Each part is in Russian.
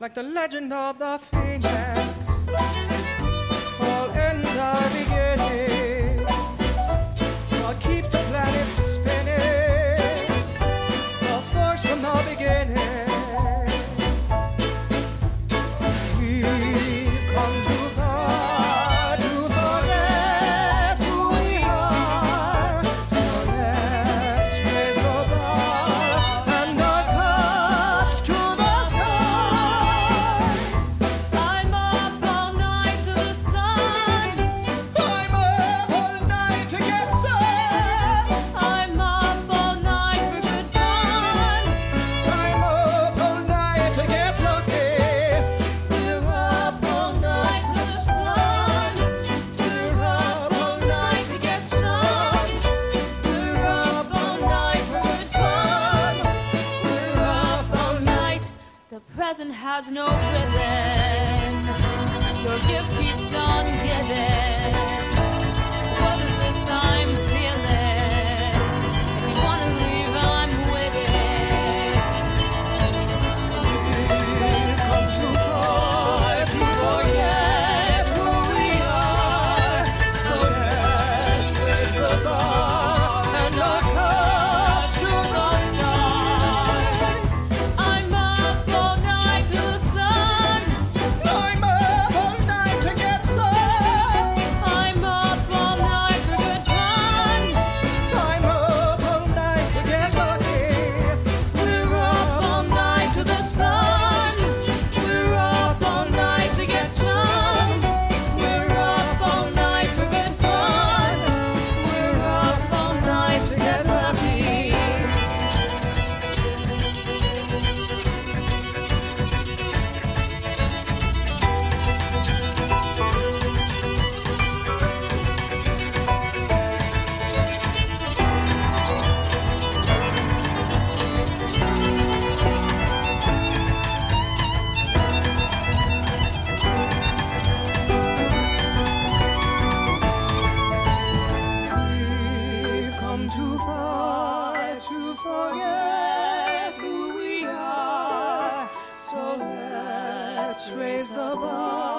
like the legend of the phoenix. has no ribbon. Your gift keeps on giving. Let's raise the bar.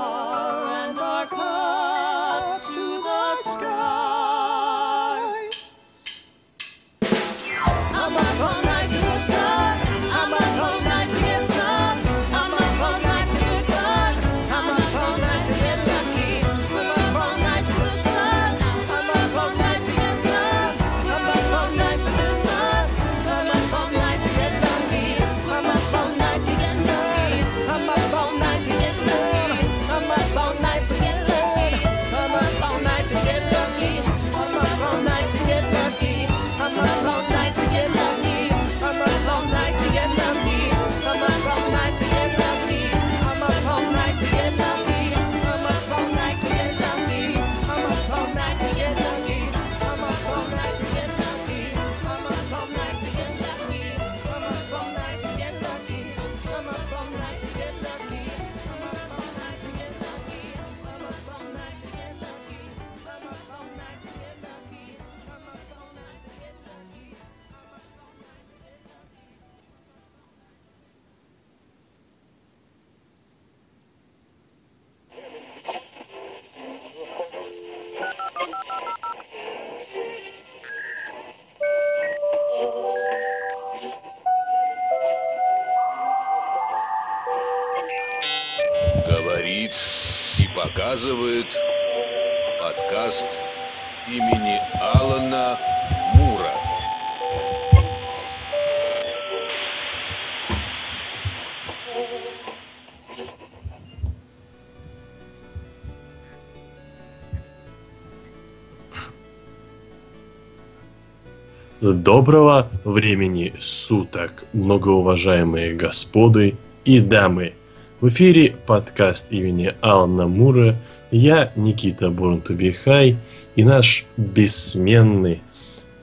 Доброго времени суток, многоуважаемые господы и дамы. В эфире подкаст имени Алана Мура. Я Никита Борнтубихай и наш бессменный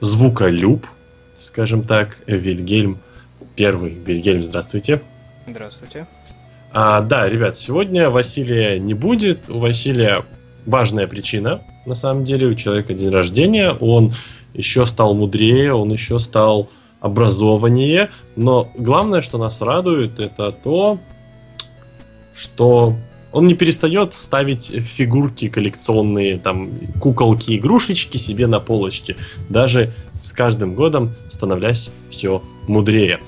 звуколюб, скажем так, Вильгельм Первый. Вильгельм, здравствуйте. Здравствуйте. А, да, ребят, сегодня Василия не будет. У Василия важная причина, на самом деле, у человека день рождения. Он еще стал мудрее, он еще стал образованнее. Но главное, что нас радует, это то, что он не перестает ставить фигурки коллекционные, там, куколки, игрушечки себе на полочке, даже с каждым годом становлясь все мудрее.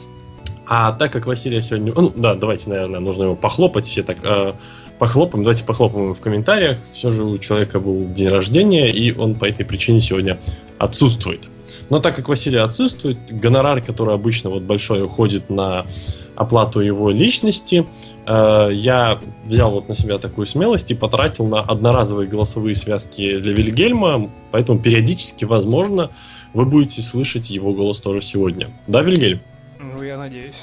А так как Василия сегодня... Ну, да, давайте, наверное, нужно его похлопать, все так э, похлопаем. Давайте похлопаем в комментариях. Все же у человека был день рождения, и он по этой причине сегодня отсутствует. Но так как Василий отсутствует, гонорар, который обычно вот большой уходит на оплату его личности, э, я взял вот на себя такую смелость и потратил на одноразовые голосовые связки для Вильгельма, поэтому периодически, возможно, вы будете слышать его голос тоже сегодня. Да, Вильгельм? Ну, я надеюсь.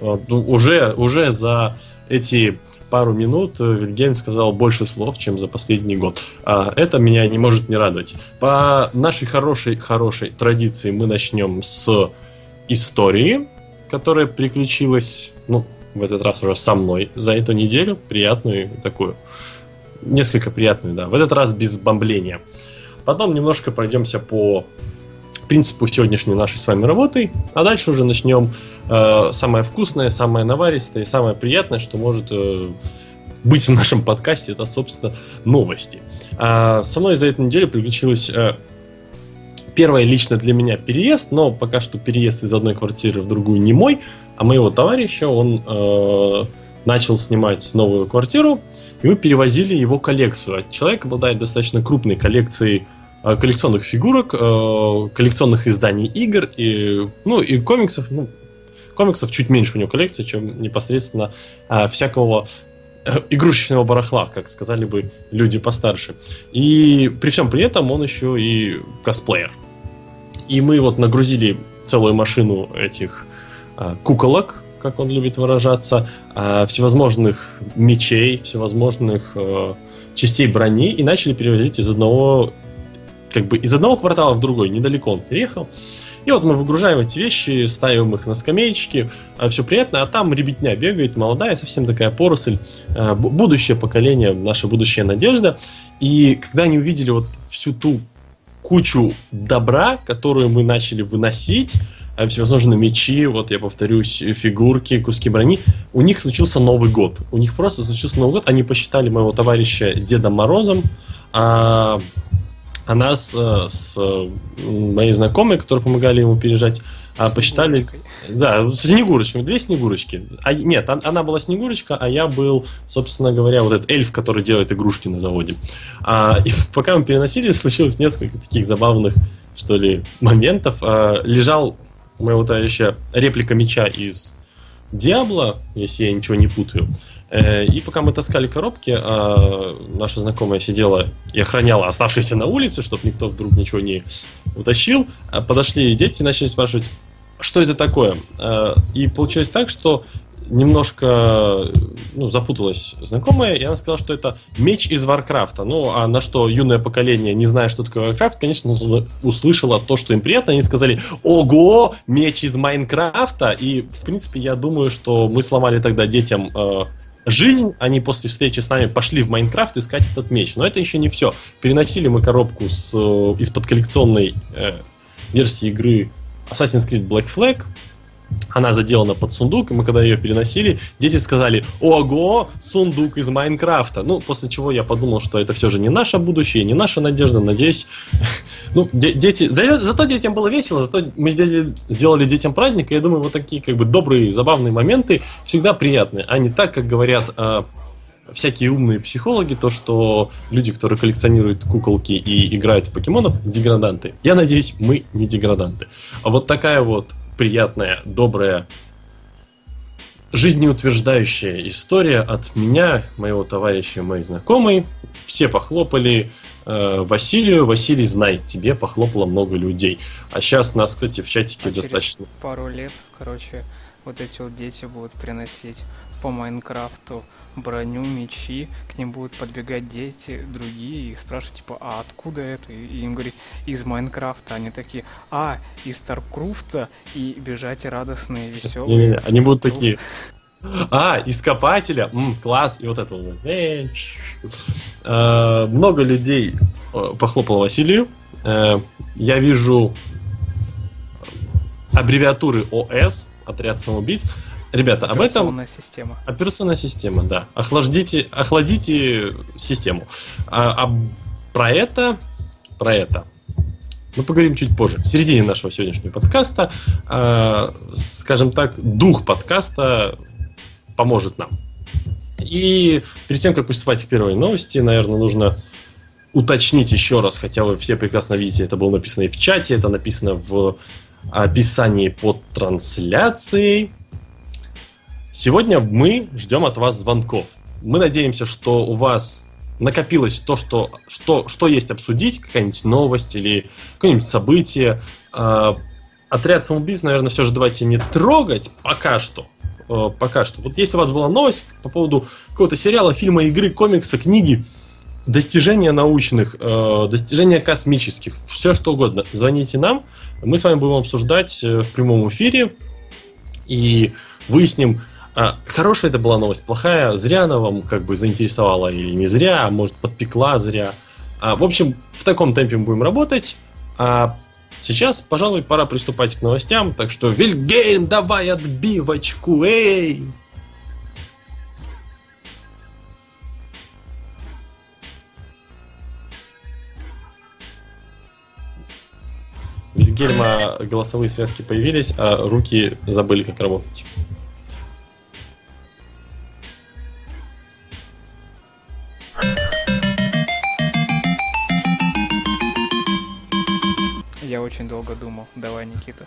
Вот, ну, уже, уже за эти пару минут э, Вильгельм сказал больше слов, чем за последний год. А это меня не может не радовать. По нашей хорошей, хорошей традиции мы начнем с истории, которая приключилась, ну, в этот раз уже со мной за эту неделю. Приятную такую. Несколько приятную, да. В этот раз без бомбления. Потом немножко пройдемся по принципу сегодняшней нашей с вами работы, а дальше уже начнем э, самое вкусное, самое наваристое и самое приятное, что может э, быть в нашем подкасте, это, собственно, новости. А со мной за эту неделю приключилась э, первая лично для меня переезд, но пока что переезд из одной квартиры в другую не мой, а моего товарища, он э, начал снимать новую квартиру, и мы перевозили его коллекцию. Человек обладает достаточно крупной коллекцией коллекционных фигурок, э, коллекционных изданий игр и, ну, и комиксов. Ну, комиксов чуть меньше у него коллекция, чем непосредственно э, всякого э, игрушечного барахла, как сказали бы люди постарше. И при всем при этом он еще и косплеер. И мы вот нагрузили целую машину этих э, куколок, как он любит выражаться, э, всевозможных мечей, всевозможных э, частей брони и начали перевозить из одного как бы из одного квартала в другой, недалеко он переехал. И вот мы выгружаем эти вещи, ставим их на скамеечки, все приятно, а там ребятня бегает, молодая, совсем такая поросль, э, бу- будущее поколение, наша будущая надежда. И когда они увидели вот всю ту кучу добра, которую мы начали выносить, а всевозможные мечи, вот я повторюсь, фигурки, куски брони, у них случился Новый год. У них просто случился Новый год, они посчитали моего товарища Дедом Морозом, а, а нас э, с э, моей знакомой, которые помогали ему переезжать, а, С посчитали... Снегурочкой. Да, с Снегурочками, две Снегурочки. А, нет, он- она была Снегурочка, а я был, собственно говоря, вот этот эльф, который делает игрушки на заводе. А, и пока мы переносили, случилось несколько таких забавных, что ли, моментов. А, лежал у моего товарища реплика меча из Диабло, если я ничего не путаю. Э, И пока мы таскали коробки, а, наша знакомая сидела и охраняла оставшиеся на улице, чтобы никто вдруг ничего не утащил. А Подошли дети и начали спрашивать, что это такое. Э, И получилось так, что немножко ну, запуталась знакомая, и она сказала, что это меч из Варкрафта. Ну, а на что юное поколение, не зная, что такое Варкрафт, конечно, усл- услышало то, что им приятно. Они сказали, ого, меч из Майнкрафта. И, в принципе, я думаю, что мы сломали тогда детям э, жизнь. Они после встречи с нами пошли в Майнкрафт искать этот меч. Но это еще не все. Переносили мы коробку с, э, из-под коллекционной э, версии игры Assassin's Creed Black Flag. Она заделана под сундук, и мы когда ее переносили, дети сказали, ого, сундук из Майнкрафта. Ну, после чего я подумал, что это все же не наше будущее, не наша надежда, надеюсь. Ну, де- дети, за- зато детям было весело, зато мы сделали, сделали детям праздник, и я думаю, вот такие как бы добрые, забавные моменты всегда приятны, а не так, как говорят а, всякие умные психологи, то, что люди, которые коллекционируют куколки и играют в покемонов, деграданты. Я надеюсь, мы не деграданты. А вот такая вот приятная, добрая, жизнеутверждающая история от меня, моего товарища, моей знакомой. Все похлопали э, Василию. Василий, знай, тебе похлопало много людей. А сейчас нас, кстати, в чатике А достаточно... пару лет, короче, вот эти вот дети будут приносить по Майнкрафту броню, мечи, к ним будут подбегать дети другие и спрашивать, типа, а откуда это? И им говорить, из Майнкрафта. Они такие, а, из Старкруфта, и бежать радостные, веселые. Не-не-не, они будут такие... А, ископателя, М, класс, и вот это вот. Э, э, Много людей э, похлопало Василию. Э, Я вижу аббревиатуры ОС, отряд самоубийц. Ребята, об этом Операционная система. Операционная система, да. Охлаждите, охладите систему. А, а про это, про это мы поговорим чуть позже. В середине нашего сегодняшнего подкаста, э, скажем так, дух подкаста поможет нам. И перед тем, как приступать к первой новости, наверное, нужно уточнить еще раз, хотя вы все прекрасно видите, это было написано и в чате, это написано в описании под трансляцией. Сегодня мы ждем от вас звонков. Мы надеемся, что у вас накопилось то, что, что, что есть обсудить, какая-нибудь новость или какое-нибудь событие. А, Отряд самоубийц, наверное, все же давайте не трогать пока что. Э, Пока что. Вот если у вас была новость по поводу какого-то сериала, фильма, игры, комикса, книги, достижения научных, э, достижения космических, все что угодно, звоните нам, мы с вами будем обсуждать э, в прямом эфире и выясним, а, хорошая это была новость, плохая, зря она вам как бы заинтересовала или не зря, а может подпекла зря. А, в общем, в таком темпе мы будем работать. А сейчас, пожалуй, пора приступать к новостям. Так что, Вильгельм, давай отбивочку, эй! Вильгельма голосовые связки появились, а руки забыли, как работать. Я очень долго думал. Давай, Никита.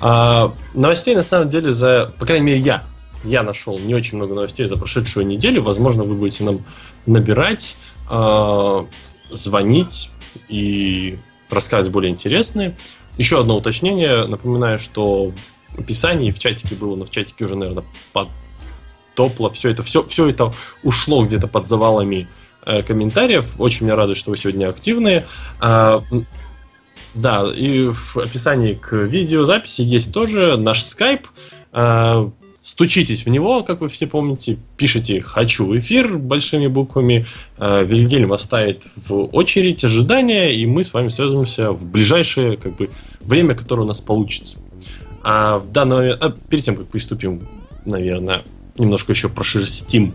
А, новостей на самом деле за, по крайней мере, я. Я нашел не очень много новостей за прошедшую неделю. Возможно, вы будете нам набирать, а, звонить и рассказывать более интересные. Еще одно уточнение. Напоминаю, что в описании в чатике было, но в чатике уже, наверное, подтопло. Все это, все, все это ушло где-то под завалами э, комментариев. Очень меня радует, что вы сегодня активные. Да, и в описании к видеозаписи есть тоже наш скайп. Стучитесь в него, как вы все помните, пишите «Хочу эфир» большими буквами. А, Вильгельм оставит в очередь ожидания, и мы с вами связываемся в ближайшее как бы, время, которое у нас получится. А в данный момент, а, перед тем, как приступим, наверное, немножко еще прошерстим,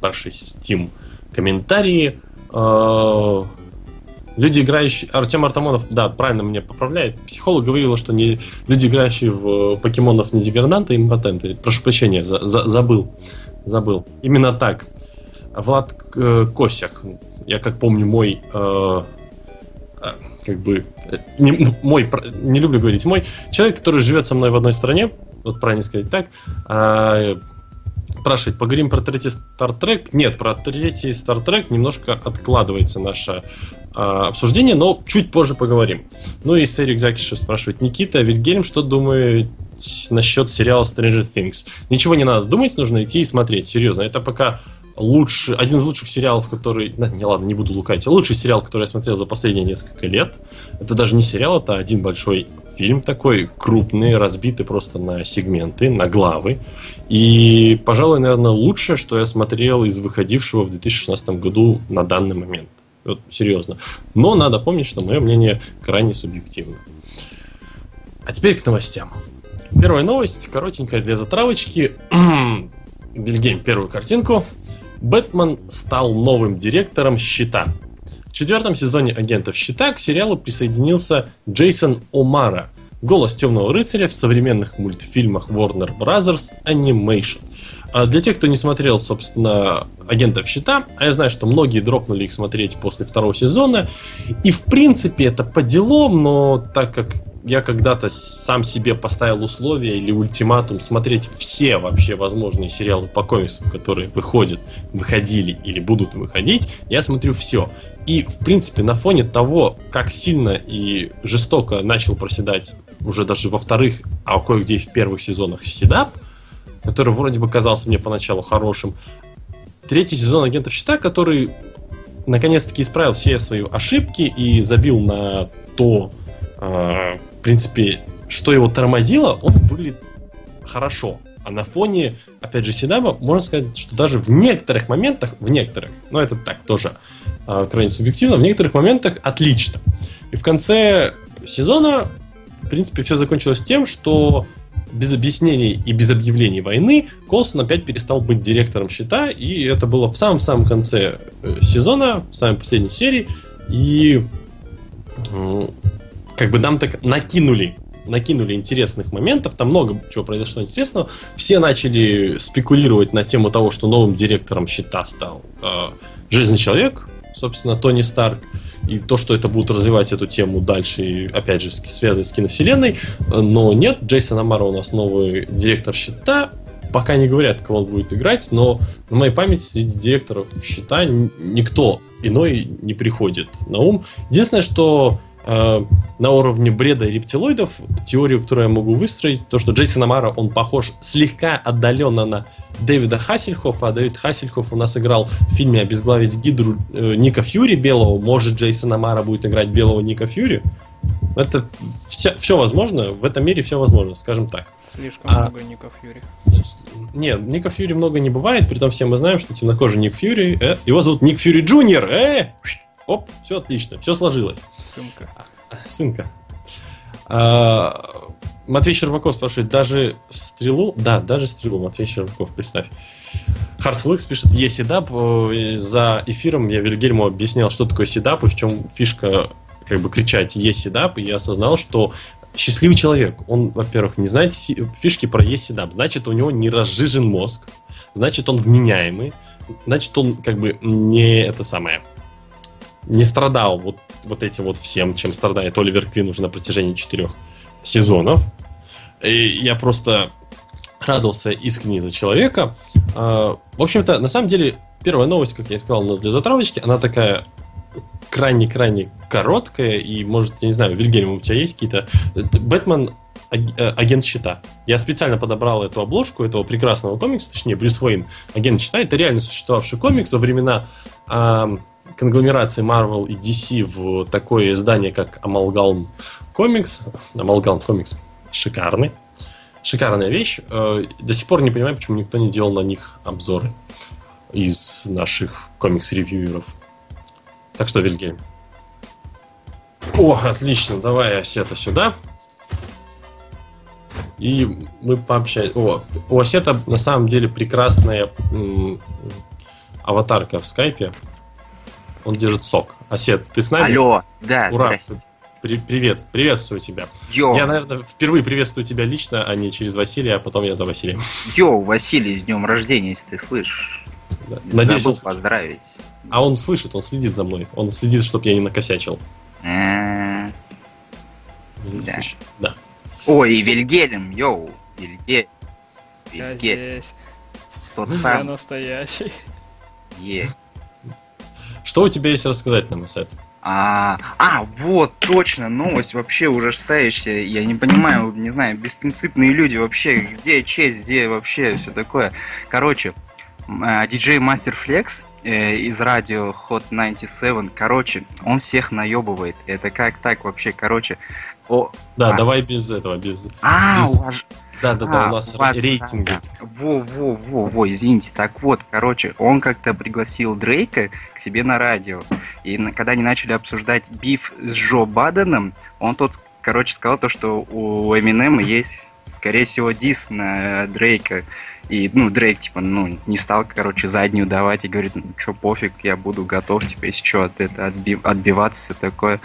прошерстим комментарии. А, Люди, играющие... Артем Артамонов, да, правильно меня поправляет. Психолог говорила, что не... люди, играющие в покемонов не деграданты, а импотенты. Прошу прощения, за- за- забыл. Забыл. Именно так. Влад э, Косяк. Я как помню, мой... э, э, как бы... э, не, мой... про- Не люблю говорить мой. Человек, который живет со мной в одной стране, вот правильно сказать так, а, спрашивает, поговорим про третий Стартрек? Нет, про третий Стартрек немножко откладывается наше а, обсуждение, но чуть позже поговорим. Ну и Сэрик Закишев спрашивает, Никита, Вильгельм, что думает насчет сериала Stranger Things? Ничего не надо думать, нужно идти и смотреть, серьезно. Это пока лучше, один из лучших сериалов, который... Да, не ладно, не буду лукать. Лучший сериал, который я смотрел за последние несколько лет. Это даже не сериал, это один большой фильм такой, крупный, разбитый просто на сегменты, на главы. И, пожалуй, наверное, лучшее, что я смотрел из выходившего в 2016 году на данный момент. Вот, серьезно. Но надо помнить, что мое мнение крайне субъективно. А теперь к новостям. Первая новость, коротенькая для затравочки. Бельгейм, первую картинку. Бэтмен стал новым директором «Щита». Четвертом сезоне «Агентов Щита» к сериалу присоединился Джейсон О'Мара, голос Темного рыцаря в современных мультфильмах Warner Bros. Animation. А для тех, кто не смотрел, собственно, «Агентов Щита», а я знаю, что многие дропнули их смотреть после второго сезона, и в принципе это по делам, но так как я когда-то сам себе поставил условия или ультиматум смотреть все вообще возможные сериалы по комиксам, которые выходят, выходили или будут выходить, я смотрю все. И, в принципе, на фоне того, как сильно и жестоко начал проседать уже даже во вторых, а кое-где и в первых сезонах Седап, который вроде бы казался мне поначалу хорошим, третий сезон Агентов Щита, который наконец-таки исправил все свои ошибки и забил на то, в принципе, что его тормозило, он выглядит хорошо. А на фоне, опять же, Седаба, можно сказать, что даже в некоторых моментах, в некоторых, но это так тоже э, крайне субъективно, в некоторых моментах отлично. И в конце сезона, в принципе, все закончилось тем, что без объяснений и без объявлений войны Колсон опять перестал быть директором счета, и это было в самом-самом конце э, сезона, в самой последней серии, и как бы нам так накинули накинули интересных моментов, там много чего произошло интересного. Все начали спекулировать на тему того, что новым директором счета стал э, Железный Человек, собственно, Тони Старк. И то, что это будут развивать эту тему дальше, опять же, связывать с киновселенной. Но нет, Джейсон Амара у нас новый директор счета. Пока не говорят, кого он будет играть, но на моей памяти среди директоров счета никто иной не приходит на ум. Единственное, что э, на уровне бреда рептилоидов теорию, которую я могу выстроить, то, что Джейсон Амара, он похож слегка отдаленно на Дэвида Хассельхофа, а Дэвид Хассельхоф у нас играл в фильме «Обезглавить Гидру» э, Ника Фьюри белого. Может, Джейсон Амара будет играть белого Ника Фьюри? Это все, все возможно, в этом мире все возможно, скажем так. Слишком А. много Ника Фьюри. Нет, Ника Фьюри много не бывает, при том все мы знаем, что темнокожий Ник Фьюри, э, его зовут Ник Фьюри Джуниор, э, оп, все отлично, все сложилось. Сынка. Сынка. А, Матвей Щербаков спрашивает, даже стрелу? Да, даже стрелу, Матвей Щербаков, представь. Хардфликс пишет, есть седап. Э, За эфиром я Вильгельму объяснял, что такое седап и в чем фишка как бы кричать есть седап, и я осознал, что счастливый человек, он, во-первых, не знает фишки про есть седап, значит, у него не разжижен мозг, значит, он вменяемый, значит, он как бы не это самое, не страдал вот, вот этим вот всем, чем страдает Оливер Квин уже на протяжении четырех сезонов. И я просто радовался искренне за человека. А, В общем-то, на самом деле, первая новость, как я и сказал, но для затравочки, она такая крайне-крайне короткая, и, может, я не знаю, Вильгельм, у тебя есть какие-то... Бэтмен э, агент щита. Я специально подобрал эту обложку этого прекрасного комикса, точнее, Брюс Уэйн, агент щита. Это реально существовавший комикс во времена ам, конгломерации Marvel и DC в такое издание, как Amalgam Comics. Amalgam Comics шикарный. Шикарная вещь. Э, До сих пор не понимаю, почему никто не делал на них обзоры из наших комикс-ревьюеров. Так что, Вильгельм. О, отлично, давай Осета сюда. И мы пообщаемся. О, у Осета на самом деле прекрасная м, аватарка в скайпе. Он держит сок. Осет, ты с нами? Алло, да, Ура, здрасте. При- привет, приветствую тебя. Йоу, Я, наверное, впервые приветствую тебя лично, а не через Василия, а потом я за Василием. yo, Василий, с днем рождения, если ты слышишь. Да. Надеюсь, Забыл он слышит. поздравить. А он слышит, он следит за мной. Он следит, чтобы я не накосячил. Э, Да. Да. Ой, и Вильгельм, yo, Вильгельм. Я Вильгельм, здесь. тот Я самый. настоящий. Yeah. Что у тебя есть рассказать нам, Асет? А, а, вот, точно, новость вообще ужасающая. Я не понимаю, не знаю, беспринципные люди вообще, где честь, где вообще все такое. Короче, э, диджей Мастер Флекс э, из радио Hot 97, короче, он всех наебывает. Это как так вообще, короче. О, Да, А. давай без этого, без... а, Без- уваж- Да, да, да, А, у нас вас, рейтинги. да, да. Во, во, во, во, извините. Так вот, короче, он как-то пригласил Дрейка к себе на радио. И когда они начали обсуждать биф с Джо Баденом, он тот, короче, сказал то, что у Эминема есть, скорее всего, дис на Дрейка. И, ну, Дрейк, типа, ну, не стал, короче, заднюю давать и говорит, ну, что, пофиг, я буду готов, типа, если что, от это отби- отбиваться, все такое.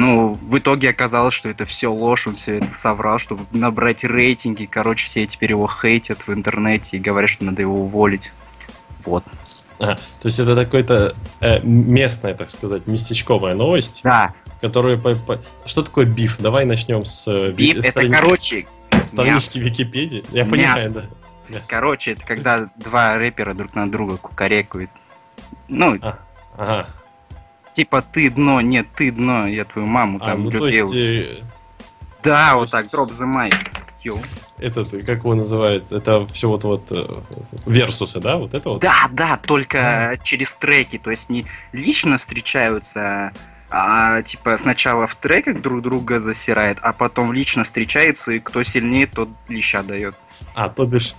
Ну, в итоге оказалось, что это все ложь, он все это соврал, чтобы набрать рейтинги. Короче, все теперь его хейтят в интернете и говорят, что надо его уволить. Вот. Ага. То есть это такой-то э, местная, так сказать, местечковая новость, Да, которая... по- по- Что такое биф? Давай начнем с... э, биф это, страни- короче, Странички Википедии. Я Мясо. понимаю, да. Мясо. короче, это когда два рэпера друг на друга кукарекают. Ну, Ага. Типа ты дно, нет, ты дно, я твою маму А, там ну то любил. есть... э, Да, то вот так, есть- дроп the mic. Йоу. этот, как его называют, это все вот вот э, версусы, да, вот это вот. Да, да, только через треки, то есть не лично встречаются, а типа сначала в треках друг друга засирает, а потом лично встречаются, и кто сильнее, тот леща дает. А, то бишь,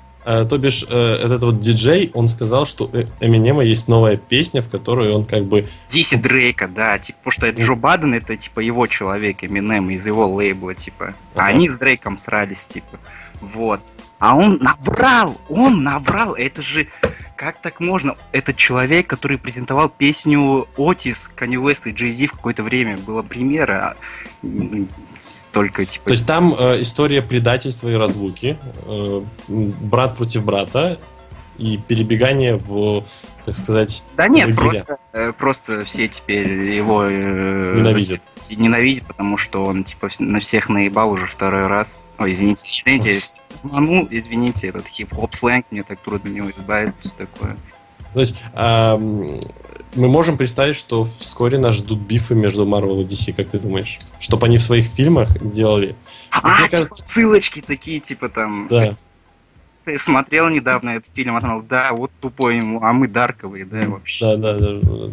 то бишь э, этот вот диджей, он сказал, что у Эминема есть новая песня, в которой он как бы Диси Дрейка, да, типа, потому что Джо Баден это типа его человек, Эминем из его лейбла, типа. А Ага. они с Дрейком срались, типа. Вот. А он наврал! Он наврал! Это же... Как так можно? Это человек, который презентовал песню Отис, Kanye West и Jay-Z в какое-то время. Была премьера. М, Столько, типа... То есть там э, история предательства и разлуки, э, брат против брата и перебегание в, так сказать, Да нет, лагеря. просто, э, просто все теперь его э, Ненавидят. зас- ненавидят, потому что он типа на всех наебал уже второй раз. Ой, извините, извините, ну, извините, этот хип-хоп сленг, мне так трудно него избавиться, все такое. То есть мы можем представить, что вскоре нас ждут бифы между Marvel и DC, как ты думаешь? Чтобы они в своих фильмах делали. А, типа кажется- ссылочки такие, типа там... Да. Ты смотрел недавно этот фильм, а там, да, вот тупой ему, а мы дарковые, да, вообще. Да, да, да.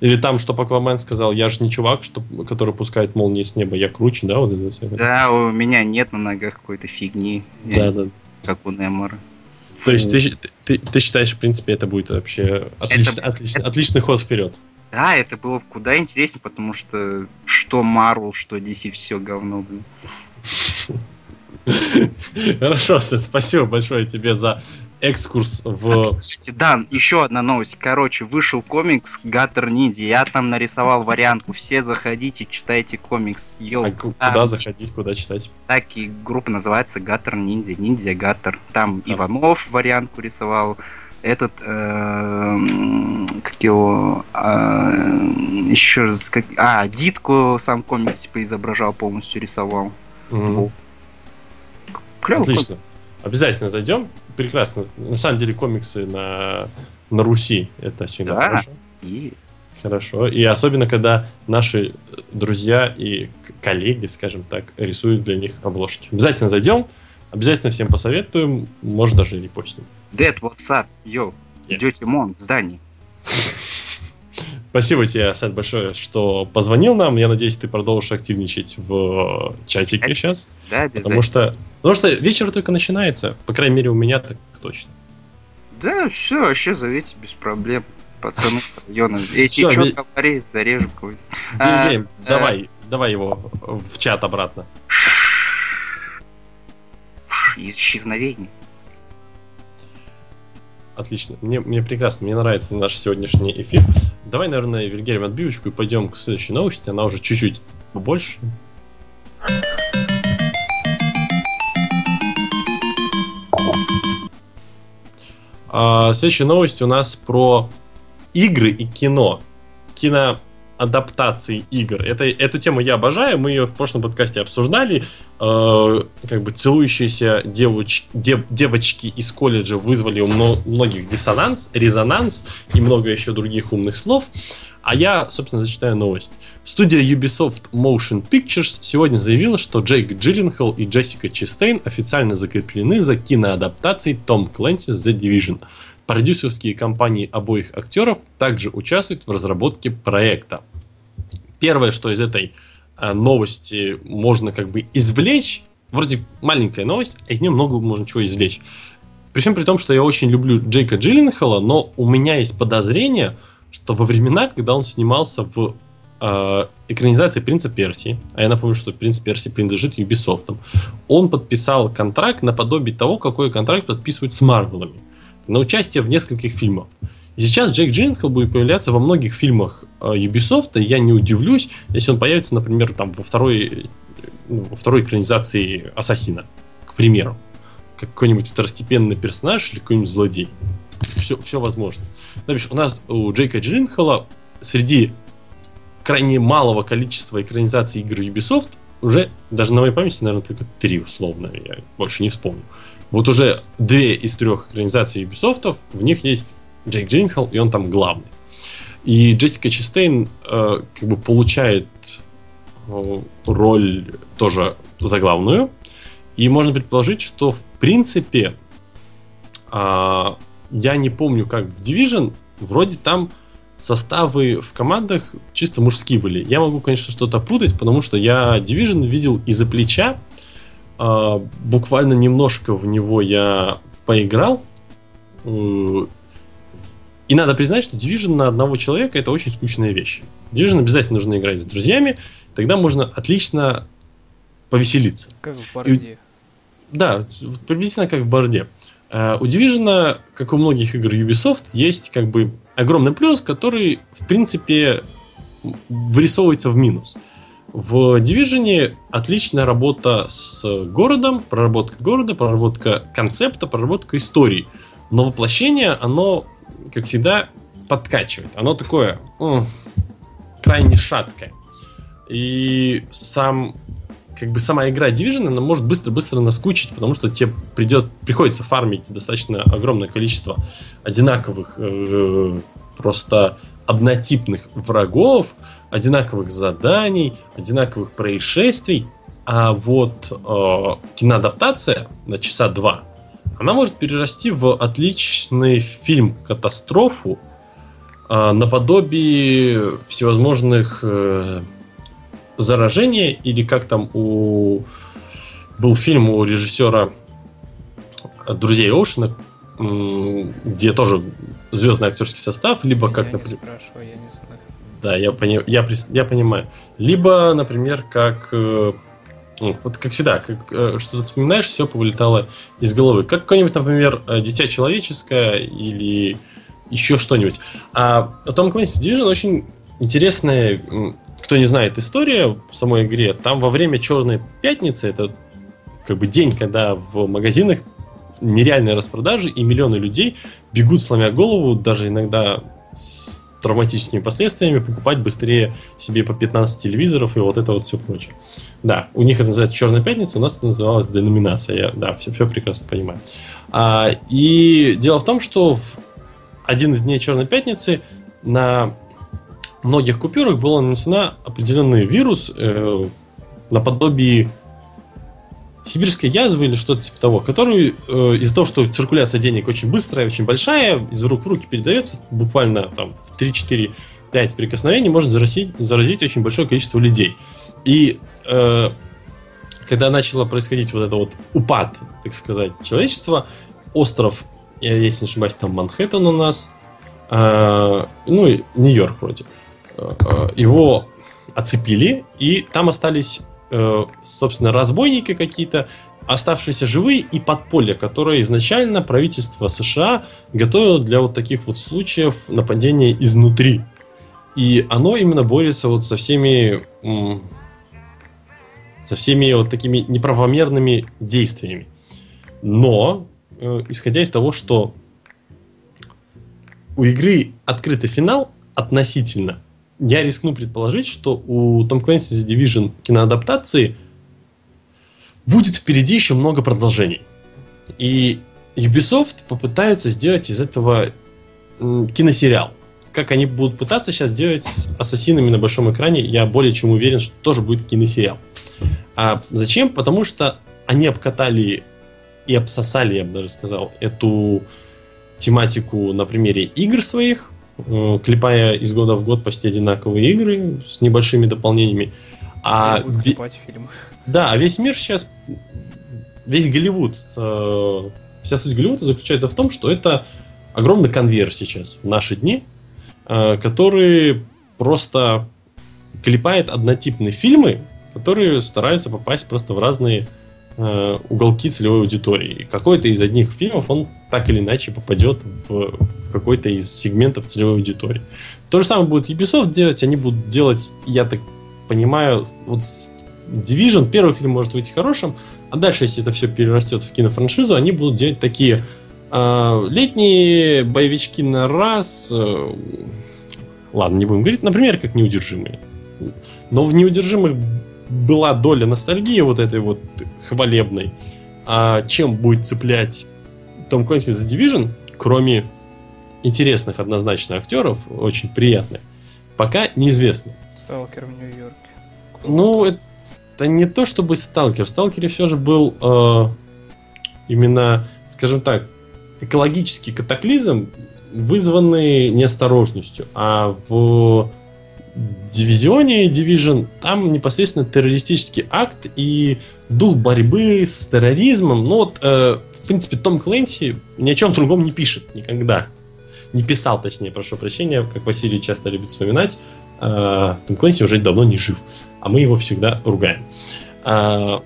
Или там, что Аквамен сказал, я же не чувак, что, который пускает молнии с неба, я круче, да, вот это всё. Да, у меня нет на ногах какой-то фигни, Да, да. как у Немора. То есть ты, ты, ты считаешь, в принципе, это будет вообще отличный, отличный, отличный ход вперед. Да, это было бы куда интереснее, потому что что Марвел, что DC, все говно, блин. Хорошо, спасибо большое тебе за экскурс в... Кстати, да, еще одна новость. Короче, вышел комикс Гаттер Ниндзя. Я там нарисовал вариантку. Все заходите, читайте комикс. Йоу, А ку- там куда заходить, куда читать? Так и группа называется Гаттер Ниндзя. Ниндзя Гаттер. Там Да. Иванов вариантку рисовал. Этот, эм, как его, еще раз, как, а, Дитку сам комикс типа изображал, полностью рисовал. Мгм. Клево. Отлично. Обязательно зайдем. Прекрасно. На самом деле комиксы на, на Руси это всегда Да. хорошо. И Хорошо. И особенно, когда наши друзья и коллеги, скажем так, рисуют для них обложки. Обязательно зайдем, обязательно всем посоветуем, может даже и репостим. Дед, what's up? Йоу, Yeah. идете мон в здании. Спасибо тебе, Асад, большое, что позвонил нам. Я надеюсь, ты продолжишь активничать в чатике сейчас. Да. Потому что, потому что вечер только начинается. По крайней мере, у меня так точно. Да, все, вообще зовите без проблем. Пацаны района. Всё, что ви- говори, зарежу какой-то. А, э, давай, давай его в чат обратно. Исчезновение. Отлично. Мне, мне прекрасно, мне нравится наш сегодняшний эфир. Давай, наверное, Вильгельм, отбивочку и пойдем к следующей новости. Она уже чуть-чуть побольше. А, следующая новость у нас про игры и кино. Киноадаптации игр. Это, эту тему я обожаю. Мы ее в прошлом подкасте обсуждали. Э, как бы целующиеся девуч- дев- девочки из колледжа вызвали у мно- многих диссонанс, резонанс и много еще других умных слов. А я, собственно, зачитаю новость. Студия Ubisoft Motion Pictures сегодня заявила, что Джейк Джилленхол и Джессика Честейн официально закреплены за киноадаптацией Том Clancy's The Division. Продюсерские компании обоих актеров также участвуют в разработке проекта. Первое, что из этой э, новости можно как бы извлечь, вроде маленькая новость, а из нее много можно чего извлечь. При всем при том, что я очень люблю Джейка Джилленхола, но у меня есть подозрение, что во времена, когда он снимался в э, экранизации Принца Персии, а я напомню, что Принц Персии принадлежит Ubisoft, он подписал контракт наподобие того, какой контракт подписывают с Марвелами на участие в нескольких фильмах. Сейчас Джейк Джилленхол будет появляться во многих фильмах э, Ubisoft, и я не удивлюсь, если он появится, например, там во второй, ну, во второй экранизации Ассасина, к примеру. Как какой-нибудь второстепенный персонаж или какой-нибудь злодей. Все, все возможно. Напишешь, у нас у Джейка Джилленхола среди крайне малого количества экранизаций игр Ubisoft уже, даже на моей памяти, наверное, только три условно, я больше не вспомню. Вот уже две из трех экранизаций Ubisoft, в них есть Джейк Джилленхол, и он там главный. И Джессика Честейн э, как бы получает э, роль тоже заглавную. И можно предположить, что в принципе а, я не помню, как в Division, вроде там составы в командах чисто мужские были. Я могу, конечно, что-то путать, потому что я Division видел из-за плеча. А, буквально немножко в него я поиграл. И надо признать, что Division на одного человека это очень скучная вещь. Division обязательно нужно играть с друзьями, тогда можно отлично повеселиться. Как в Борде. да, вот приблизительно как в борде. Э, У Division, как у многих игр Ubisoft, есть как бы огромный плюс, который, в принципе, вырисовывается в минус. В Division отличная работа с городом, проработка города, проработка концепта, проработка истории. Но воплощение, оно, как всегда, подкачивает. Оно такое м, крайне шаткое. И сам как бы сама игра Division, она может быстро-быстро наскучить, потому что тебе придет, приходится фармить достаточно огромное количество одинаковых, э, просто однотипных врагов, одинаковых заданий, одинаковых происшествий. А вот э, киноадаптация на часа два, она может перерасти в отличный фильм-катастрофу э, наподобие всевозможных э, заражения или как там у был фильм у режиссера Друзей Оушена, где тоже звездный актерский состав, либо как, я например, не спрашиваю, я не знаю. Да, я, пони- я, я понимаю. Либо, например, как э, ну, вот как всегда, как э, что-то вспоминаешь, все повылетало из головы. Как какое-нибудь, например, э, Дитя человеческое или еще что-нибудь. А Том Clancy's Division очень интересная, кто не знает, история в самой игре. Там во время Черной пятницы, это как бы день, когда в магазинах нереальные распродажи, и миллионы людей бегут, сломя голову, даже иногда с травматическими последствиями, покупать быстрее себе по 15 телевизоров и вот это вот все прочее. Да, у них это называется Черная пятница, у нас это называлось деноминация. Я, да, все, все прекрасно понимаю. А, и дело в том, что в один из дней Черной пятницы на многих купюрах был нанесена определенный вирус э, наподобие сибирской язвы или что-то типа того, который э, из-за того, что циркуляция денег очень быстрая, очень большая, из рук в руки передается, буквально там в 3-4-5 прикосновений можно заразить, заразить очень большое количество людей. И э, когда начало происходить вот это вот упад, так сказать, человечества, остров, я если не ошибаюсь, там Манхэттен у нас, э, ну Нью-Йорк вроде, э, э, его оцепили, и там остались э, собственно, разбойники какие-то, оставшиеся живые и подполье, которое изначально правительство США готовило для вот таких вот случаев нападения изнутри. И оно именно борется вот со всеми со всеми вот такими неправомерными действиями. Но, э, исходя из того, что у игры открытый финал относительно, я рискну предположить, что у Tom Clancy's Division киноадаптации будет впереди еще много продолжений. И Ubisoft попытаются сделать из этого киносериал. Как они будут пытаться сейчас делать с ассасинами на большом экране, я более чем уверен, что тоже будет киносериал. А зачем? Потому что они обкатали и обсосали, я бы даже сказал, эту тематику на примере игр своих, клепая из года в год почти одинаковые игры с небольшими дополнениями. А ве- да, а весь мир сейчас, весь Голливуд, э, вся суть Голливуда заключается в том, что это огромный конвейер сейчас в наши дни, э, который просто клепает однотипные фильмы, которые стараются попасть просто в разные э, уголки целевой аудитории. Какой-то из одних фильмов он так или иначе попадет в, какой-то из сегментов целевой аудитории. То же самое будет Ubisoft делать, они будут делать, я так понимаю, вот Division, первый фильм может выйти хорошим, а дальше, если это все перерастет в кинофраншизу, они будут делать такие э, летние боевички на раз. э, ладно, не будем говорить, например, как неудержимые. Но в неудержимых была доля ностальгии вот этой вот хвалебной. А чем будет цеплять Том Клэнси за Division, кроме интересных однозначно актеров, очень приятных, пока неизвестно. Сталкер в Нью-Йорке. Ну, это не то чтобы сталкер. В сталкере все же был э, именно, скажем так, экологический катаклизм, вызванный неосторожностью. А в дивизионе Division там непосредственно террористический акт и дух борьбы с терроризмом. Ну вот, э, в принципе, Том Клэнси ни о чем другом не пишет никогда. Не писал, точнее, прошу прощения, как Василий часто любит вспоминать. Э, Том Клэнси уже давно не жив, а мы его всегда ругаем. А,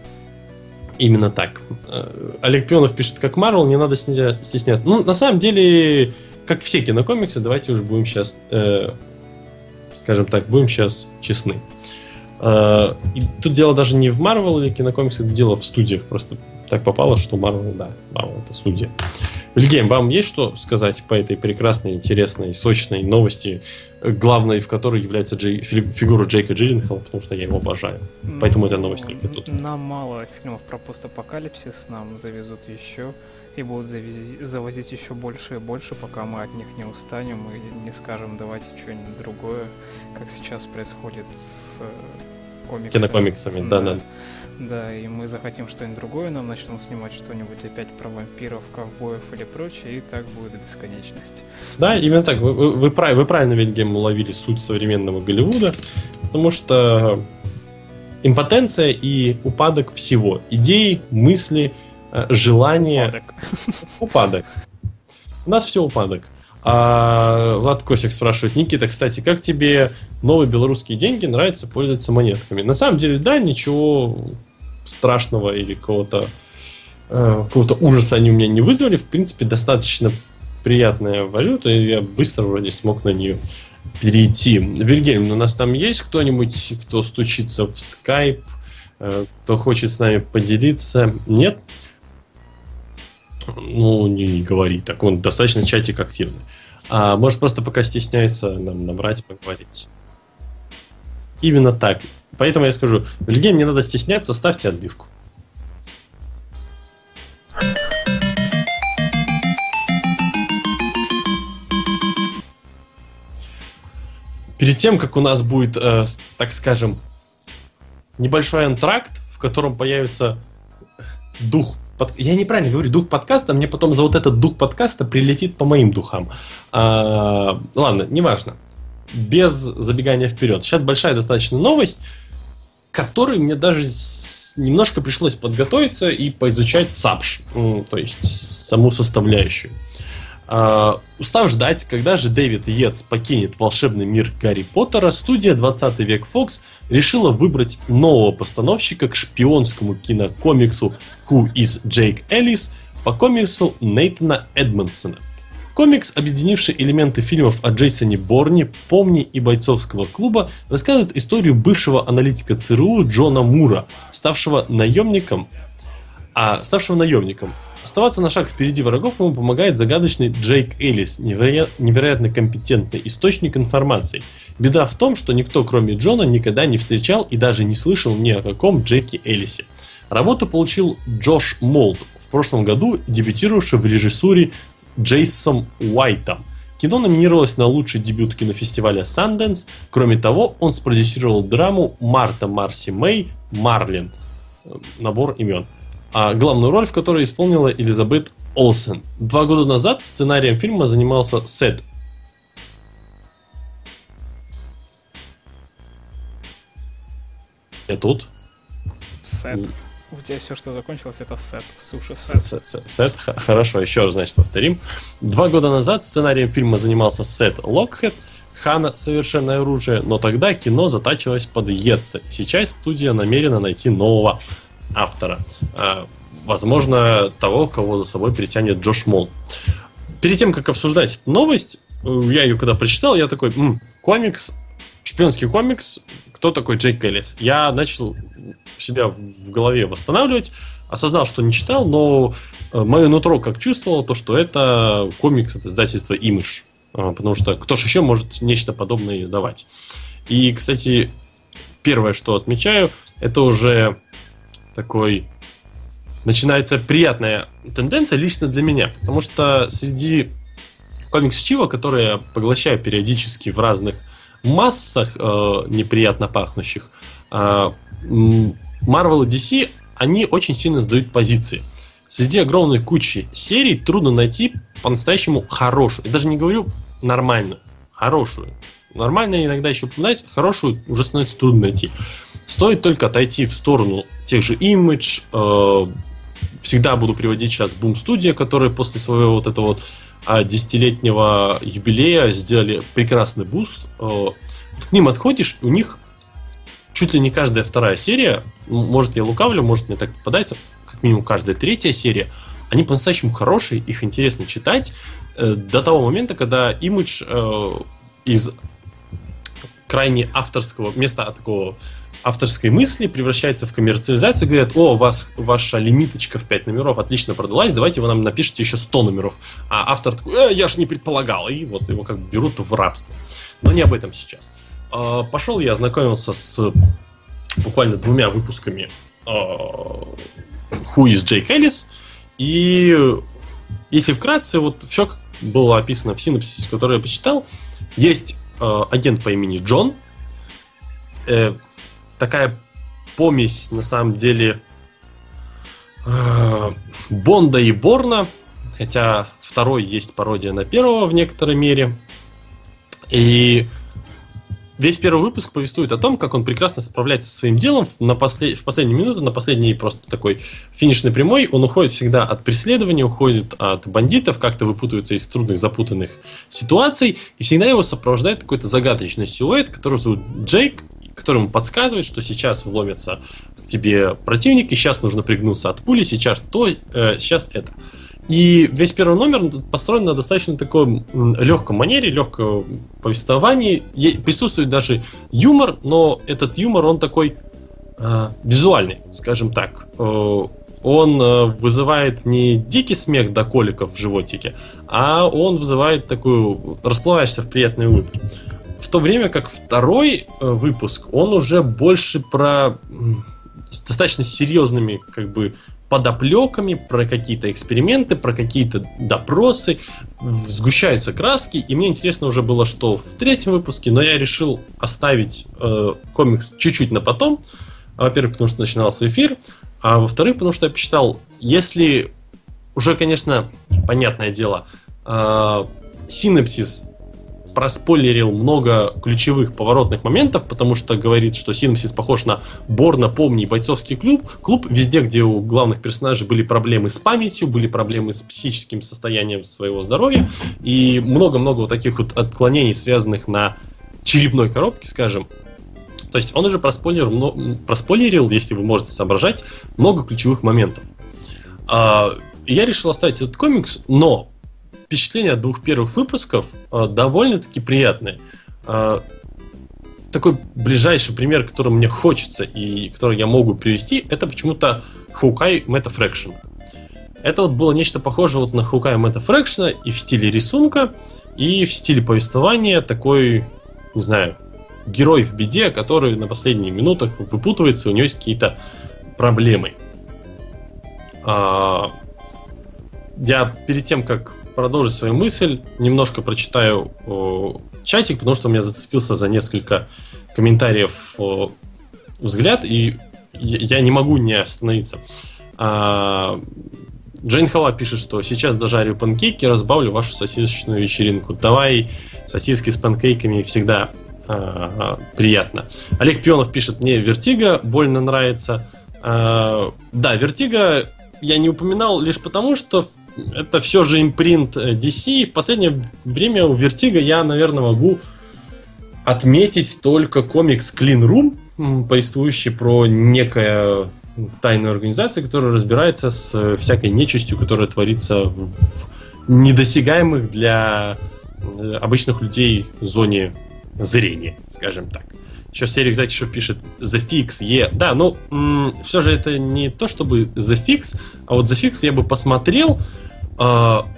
Именно так. Э, Олег Пионов пишет, как Марвел, не надо снизя- стесняться. Ну, на самом деле, как все кинокомиксы, давайте уж будем сейчас, э, скажем так, будем сейчас честны. Э, и тут дело даже не в Марвел или кинокомиксах, дело в студиях. Просто так попало, что Марвел, да, Марвел это студия. Вильгейм, вам есть что сказать по этой прекрасной, интересной, сочной новости, э, главной в которой является Джей- фи- фигура Джейка Джилленхола, потому что я его обожаю. Поэтому эта новость только тут. Нам мало фильмов про постапокалипсис, нам завезут еще и будут завези- завозить еще больше и больше, пока мы от них не устанем и не скажем давайте что-нибудь другое, как сейчас происходит с э, комиксами. Кинокомиксами, да, да. Да, и мы захотим что-нибудь другое, нам начнут снимать что-нибудь опять про вампиров, ковбоев или прочее, и так будет до бесконечности. Да, именно так. Вы, вы, вы прав- вы правильно, Вильгельм, уловили суть современного Голливуда, потому что импотенция и упадок всего. Идеи, мысли, э, желания. Падок. Упадок. У нас все упадок. А Влад Косик спрашивает, Никита, кстати, как тебе новые белорусские деньги нравится пользоваться монетками? На самом деле, да, ничего страшного или какого-то э, какого-то ужаса они у меня не вызвали. В принципе, достаточно приятная валюта, и я быстро вроде смог на нее перейти. Вильгельм, у нас там есть кто-нибудь, кто стучится в скайп, э, кто хочет с нами поделиться? Нет? Ну, не, говори так. Он достаточно чатик активный. А может, просто пока стесняется нам набрать, поговорить. Именно так. Поэтому я скажу, Вильгельм, не надо стесняться, ставьте отбивку. Перед тем, как у нас будет, э, так скажем, небольшой антракт, в котором появится дух под- Я неправильно говорю, дух подкаста, мне потом за вот этот дух подкаста прилетит по моим духам. А, ладно, неважно. Без забегания вперед. Сейчас большая достаточно новость, которой мне даже немножко пришлось подготовиться и поизучать САПШ, то есть саму составляющую. А, устав ждать, когда же Дэвид Йетс покинет волшебный мир Гарри Поттера, студия 20 век Fox решила выбрать нового постановщика к шпионскому кинокомиксу Who is Jake Ellis по комиксу Нейтана Эдмонсона. Комикс, объединивший элементы фильмов о Джейсоне Борне, Помни и бойцовского клуба, рассказывает историю бывшего аналитика ЦРУ Джона Мура, ставшего наемником, а ставшего наемником. Оставаться на шаг впереди врагов ему помогает загадочный Джейк Эллис, невероя- невероятно компетентный источник информации. Беда в том, что никто, кроме Джона, никогда не встречал и даже не слышал ни о каком Джеке Эллисе. Работу получил Джош Молд, в прошлом году дебютировавший в режиссуре Джейсом Уайтом. Кино номинировалось на лучший дебют кинофестиваля Sundance. Кроме того, он спродюсировал драму Марта Марси Мэй Марлин. Э, Набор имен. А главную роль в которой исполнила Элизабет Олсен. Два года назад сценарием фильма занимался Сет. Я тут. Сет. У тебя все, что закончилось, это сет. Суши сет. Сет, хорошо, еще раз, значит, повторим. Два года назад сценарием фильма занимался Сет Локхед, Хана «Совершенное оружие», но тогда кино затачивалось под Йетса. Сейчас студия намерена найти нового автора. А, Возможно, того, кого за собой притянет Джош Мол. Перед тем, как обсуждать новость, э, я ее когда прочитал, я такой, «М, комикс, шпионский комикс, кто такой Джейк Эллис? Я начал себя в голове восстанавливать, осознал, что не читал, но мое нутро как чувствовало, то, что это комикс от издательства Image. Потому что кто же еще может нечто подобное издавать? И, кстати, первое, что отмечаю, это уже такой начинается приятная тенденция лично для меня, потому что среди комикс Чива, которые я поглощаю периодически в разных массах э, неприятно пахнущих, э, Marvel и DC, они очень сильно сдают позиции. Среди огромной кучи серий трудно найти по-настоящему хорошую. Я даже не говорю нормальную, хорошую. Нормально иногда еще упоминать, хорошую уже становится трудно найти. Стоит только отойти в сторону тех же Image, э, всегда буду приводить сейчас Boom Studio, которые после своего вот этого вот а, десятилетнего юбилея сделали прекрасный boost. Э, К ним отходишь, у них чуть ли не каждая вторая серия, может я лукавлю, может мне так попадается, как минимум каждая третья серия, они по-настоящему хорошие, их интересно читать э, до того момента, когда э, из крайне авторского места такого авторской мысли превращается в коммерциализацию, говорят, о, у вас ваша лимиточка в 5 номеров отлично продалась, давайте вы нам напишите еще 100 номеров. А автор такой, э, я ж не предполагал, и вот его как бы берут в рабство. Но не об этом сейчас. Э, пошел я ознакомился с буквально двумя выпусками э, Who is Jake Ellis, и если вкратце, вот все было описано в синопсисе, который я почитал, есть э, агент по имени Джон, э, такая помесь, на самом деле, э, Бонда и Борна, хотя второй есть пародия на первого в некоторой мере. И весь первый выпуск повествует о том, как он прекрасно справляется со своим делом на послед... в последнюю минуту, на последней просто такой финишной прямой. Он уходит всегда от преследования, уходит от бандитов, как-то выпутывается из трудных, запутанных ситуаций, и всегда его сопровождает какой-то загадочный силуэт, который зовут Джейк, который подсказывает, что сейчас вломится к тебе противник, и сейчас нужно пригнуться от пули, сейчас то, э, сейчас это. И весь первый номер построен на достаточно такой легком манере, легком повествовании. Присутствует даже юмор, но этот юмор, он такой э, визуальный, скажем так. Э, он э, вызывает не дикий смех до коликов в животике, а он вызывает такую... расплываешься в приятной улыбке. То время как второй э, выпуск, он уже больше про с достаточно серьезными как бы подоплеками, про какие-то эксперименты, про какие-то допросы, сгущаются краски, и мне интересно уже было, что в третьем выпуске, но я решил оставить э, комикс чуть-чуть на потом, во-первых, потому что начинался эфир, а во-вторых, потому что я посчитал, если уже, конечно, понятное дело, э, синапсис проспойлерил много ключевых поворотных моментов, потому что говорит, что Синапсис похож на Борна, помни, бойцовский клуб. Клуб везде, где у главных персонажей были проблемы с памятью, были проблемы с психическим состоянием своего здоровья, и много-много вот таких вот отклонений, связанных на черепной коробке, скажем. То есть он уже проспойлерил, проспойлерил, если вы можете соображать, много ключевых моментов. А, я решил оставить этот комикс, но впечатление от двух первых выпусков э, довольно-таки приятное. Э, такой ближайший пример, который мне хочется и который я могу привести, это почему-то Meta Fraction. Это вот было нечто похожее вот на Meta Fraction и в стиле рисунка, и в стиле повествования такой, не знаю, герой в беде, который на последних минутах выпутывается, у него есть какие-то проблемы. А, я перед тем, как продолжить свою мысль, немножко прочитаю о, чатик, потому что у меня зацепился за несколько комментариев о, взгляд, и я, не могу не остановиться. А, Джейн Хала пишет, что сейчас дожарю панкейки, разбавлю вашу сосисочную вечеринку. Давай, сосиски с панкейками всегда а, приятно. Олег Пионов пишет, мне Vertigo больно нравится. А, да, Vertigo я не упоминал лишь потому, что это все же импринт э, DC. В последнее время у Vertigo я, наверное, могу отметить только комикс Clean Room, повествующий про некая тайную организацию, которая разбирается с э, всякой нечистью, которая творится в недосягаемых для э, обычных людей зоне зрения, скажем так. Еще Серик Закишев пишет The Fix, е. Да, ну, все же это не то, чтобы The Fix, а вот The Fix я бы посмотрел,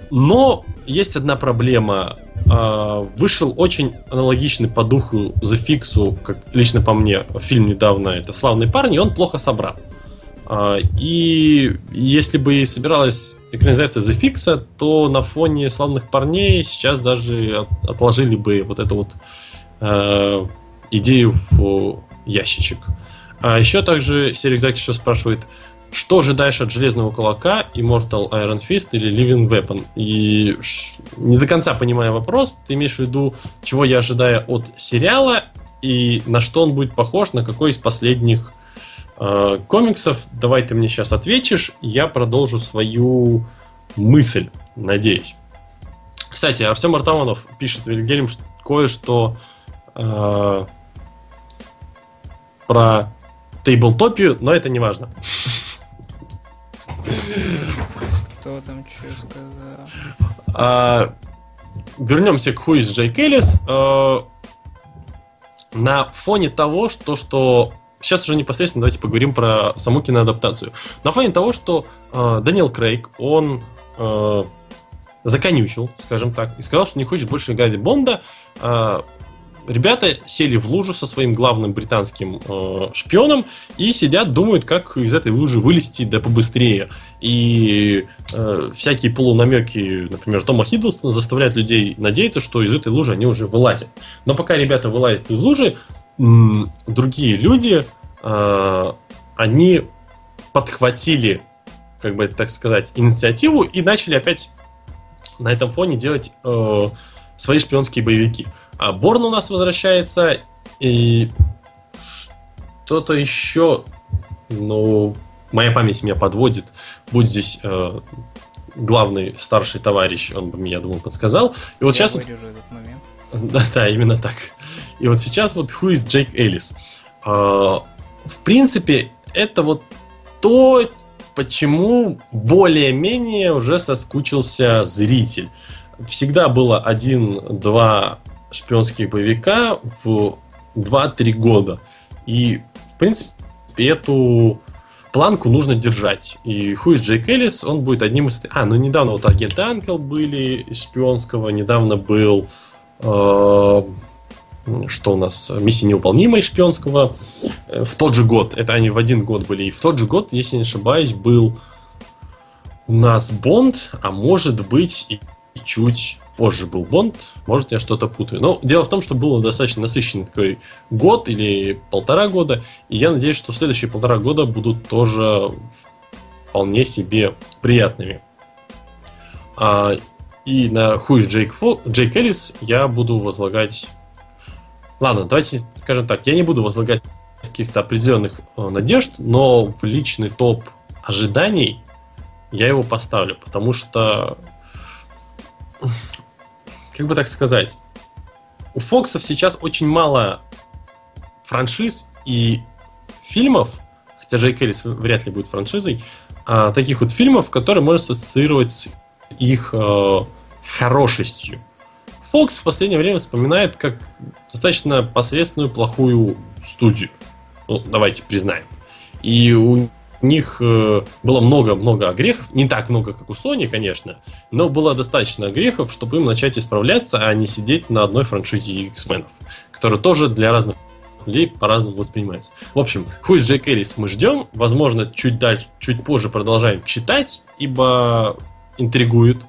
но есть одна проблема. А, вышел очень аналогичный по духу The Fix, как лично по мне, фильм недавно, это «Славные парни», и он плохо собран. А, И если бы собиралась экранизация The Fix, то на фоне «Славных парней» сейчас даже от- отложили бы вот эту вот идею в ящичек. А еще также Серик Закишев спрашивает, что ожидаешь от Железного Кулака, Immortal Iron Fist или Living Weapon? И не до конца понимая вопрос, ты имеешь в виду, чего я ожидаю от сериала и на что он будет похож, на какой из последних э, комиксов? Давай ты мне сейчас ответишь, я продолжу свою мысль, надеюсь. Кстати, Артем Артамонов пишет Вильгельм кое-что э, про тейблтопию, но это не важно. Кто там что сказал? А, вернемся к Who is Джейк Эллис. А, на фоне того, что, что... Сейчас уже непосредственно давайте поговорим про саму киноадаптацию. На фоне того, что э, Даниэл Крейг, он э, законючил, скажем так, и сказал, что не хочет больше играть Бонда, э, ребята сели в лужу со своим главным британским э, шпионом и сидят, думают, как из этой лужи вылезти да побыстрее. И э, всякие полунамеки, например, Тома Хиддлстона заставляют людей надеяться, что из этой лужи они уже вылазят. Но пока ребята вылазят из лужи, м, другие люди, э, они подхватили, как бы так сказать, инициативу и начали опять на этом фоне делать э, свои шпионские боевики. А Борн у нас возвращается, и что-то еще, ну, моя память меня подводит. Будь здесь э, главный старший товарищ, он бы мне, я думаю, подсказал. И вот Я сейчас вот да, да, именно так. И вот сейчас вот Who is Джейк Эллис? А, В принципе, это вот то, почему более-менее уже соскучился зритель. Всегда было один-два шпионских боевика в 2-3 года. И, в принципе, эту планку нужно держать. И Who is Джейк Эллис, он будет одним из... А, ну недавно вот агент Анкел были из шпионского, недавно был э, что у нас, миссия невыполнимая шпионского. Э, В тот же год, это они в один год были, и в тот же год, если не ошибаюсь, был у нас Бонд, а может быть и чуть позже был Бонд, может я что-то путаю. Но дело в том, что был достаточно насыщенный такой год или полтора года, и я надеюсь, что следующие полтора года будут тоже вполне себе приятными. А, и на хуй Джейк, Фо... Джейк Эллис я буду возлагать... Ладно, давайте скажем так, я не буду возлагать каких-то определенных э, надежд, но в личный топ ожиданий я его поставлю, потому что как бы так сказать, у Фоксов сейчас очень мало франшиз и фильмов, хотя Джейк Эллис вряд ли будет франшизой, а, таких вот фильмов, которые можно ассоциировать с их э, хорошестью. Фокс в последнее время вспоминает как достаточно посредственную плохую студию. Ну, давайте признаем. И у них э, было много-много грехов. Не так много, как у Sony, конечно, но было достаточно грехов, чтобы им начать исправляться, а не сидеть на одной франшизе X-менов, которая тоже для разных людей по-разному воспринимается. В общем, Who is Джейк Эллис мы ждем. Возможно, чуть дальше, чуть позже продолжаем читать, ибо интригует.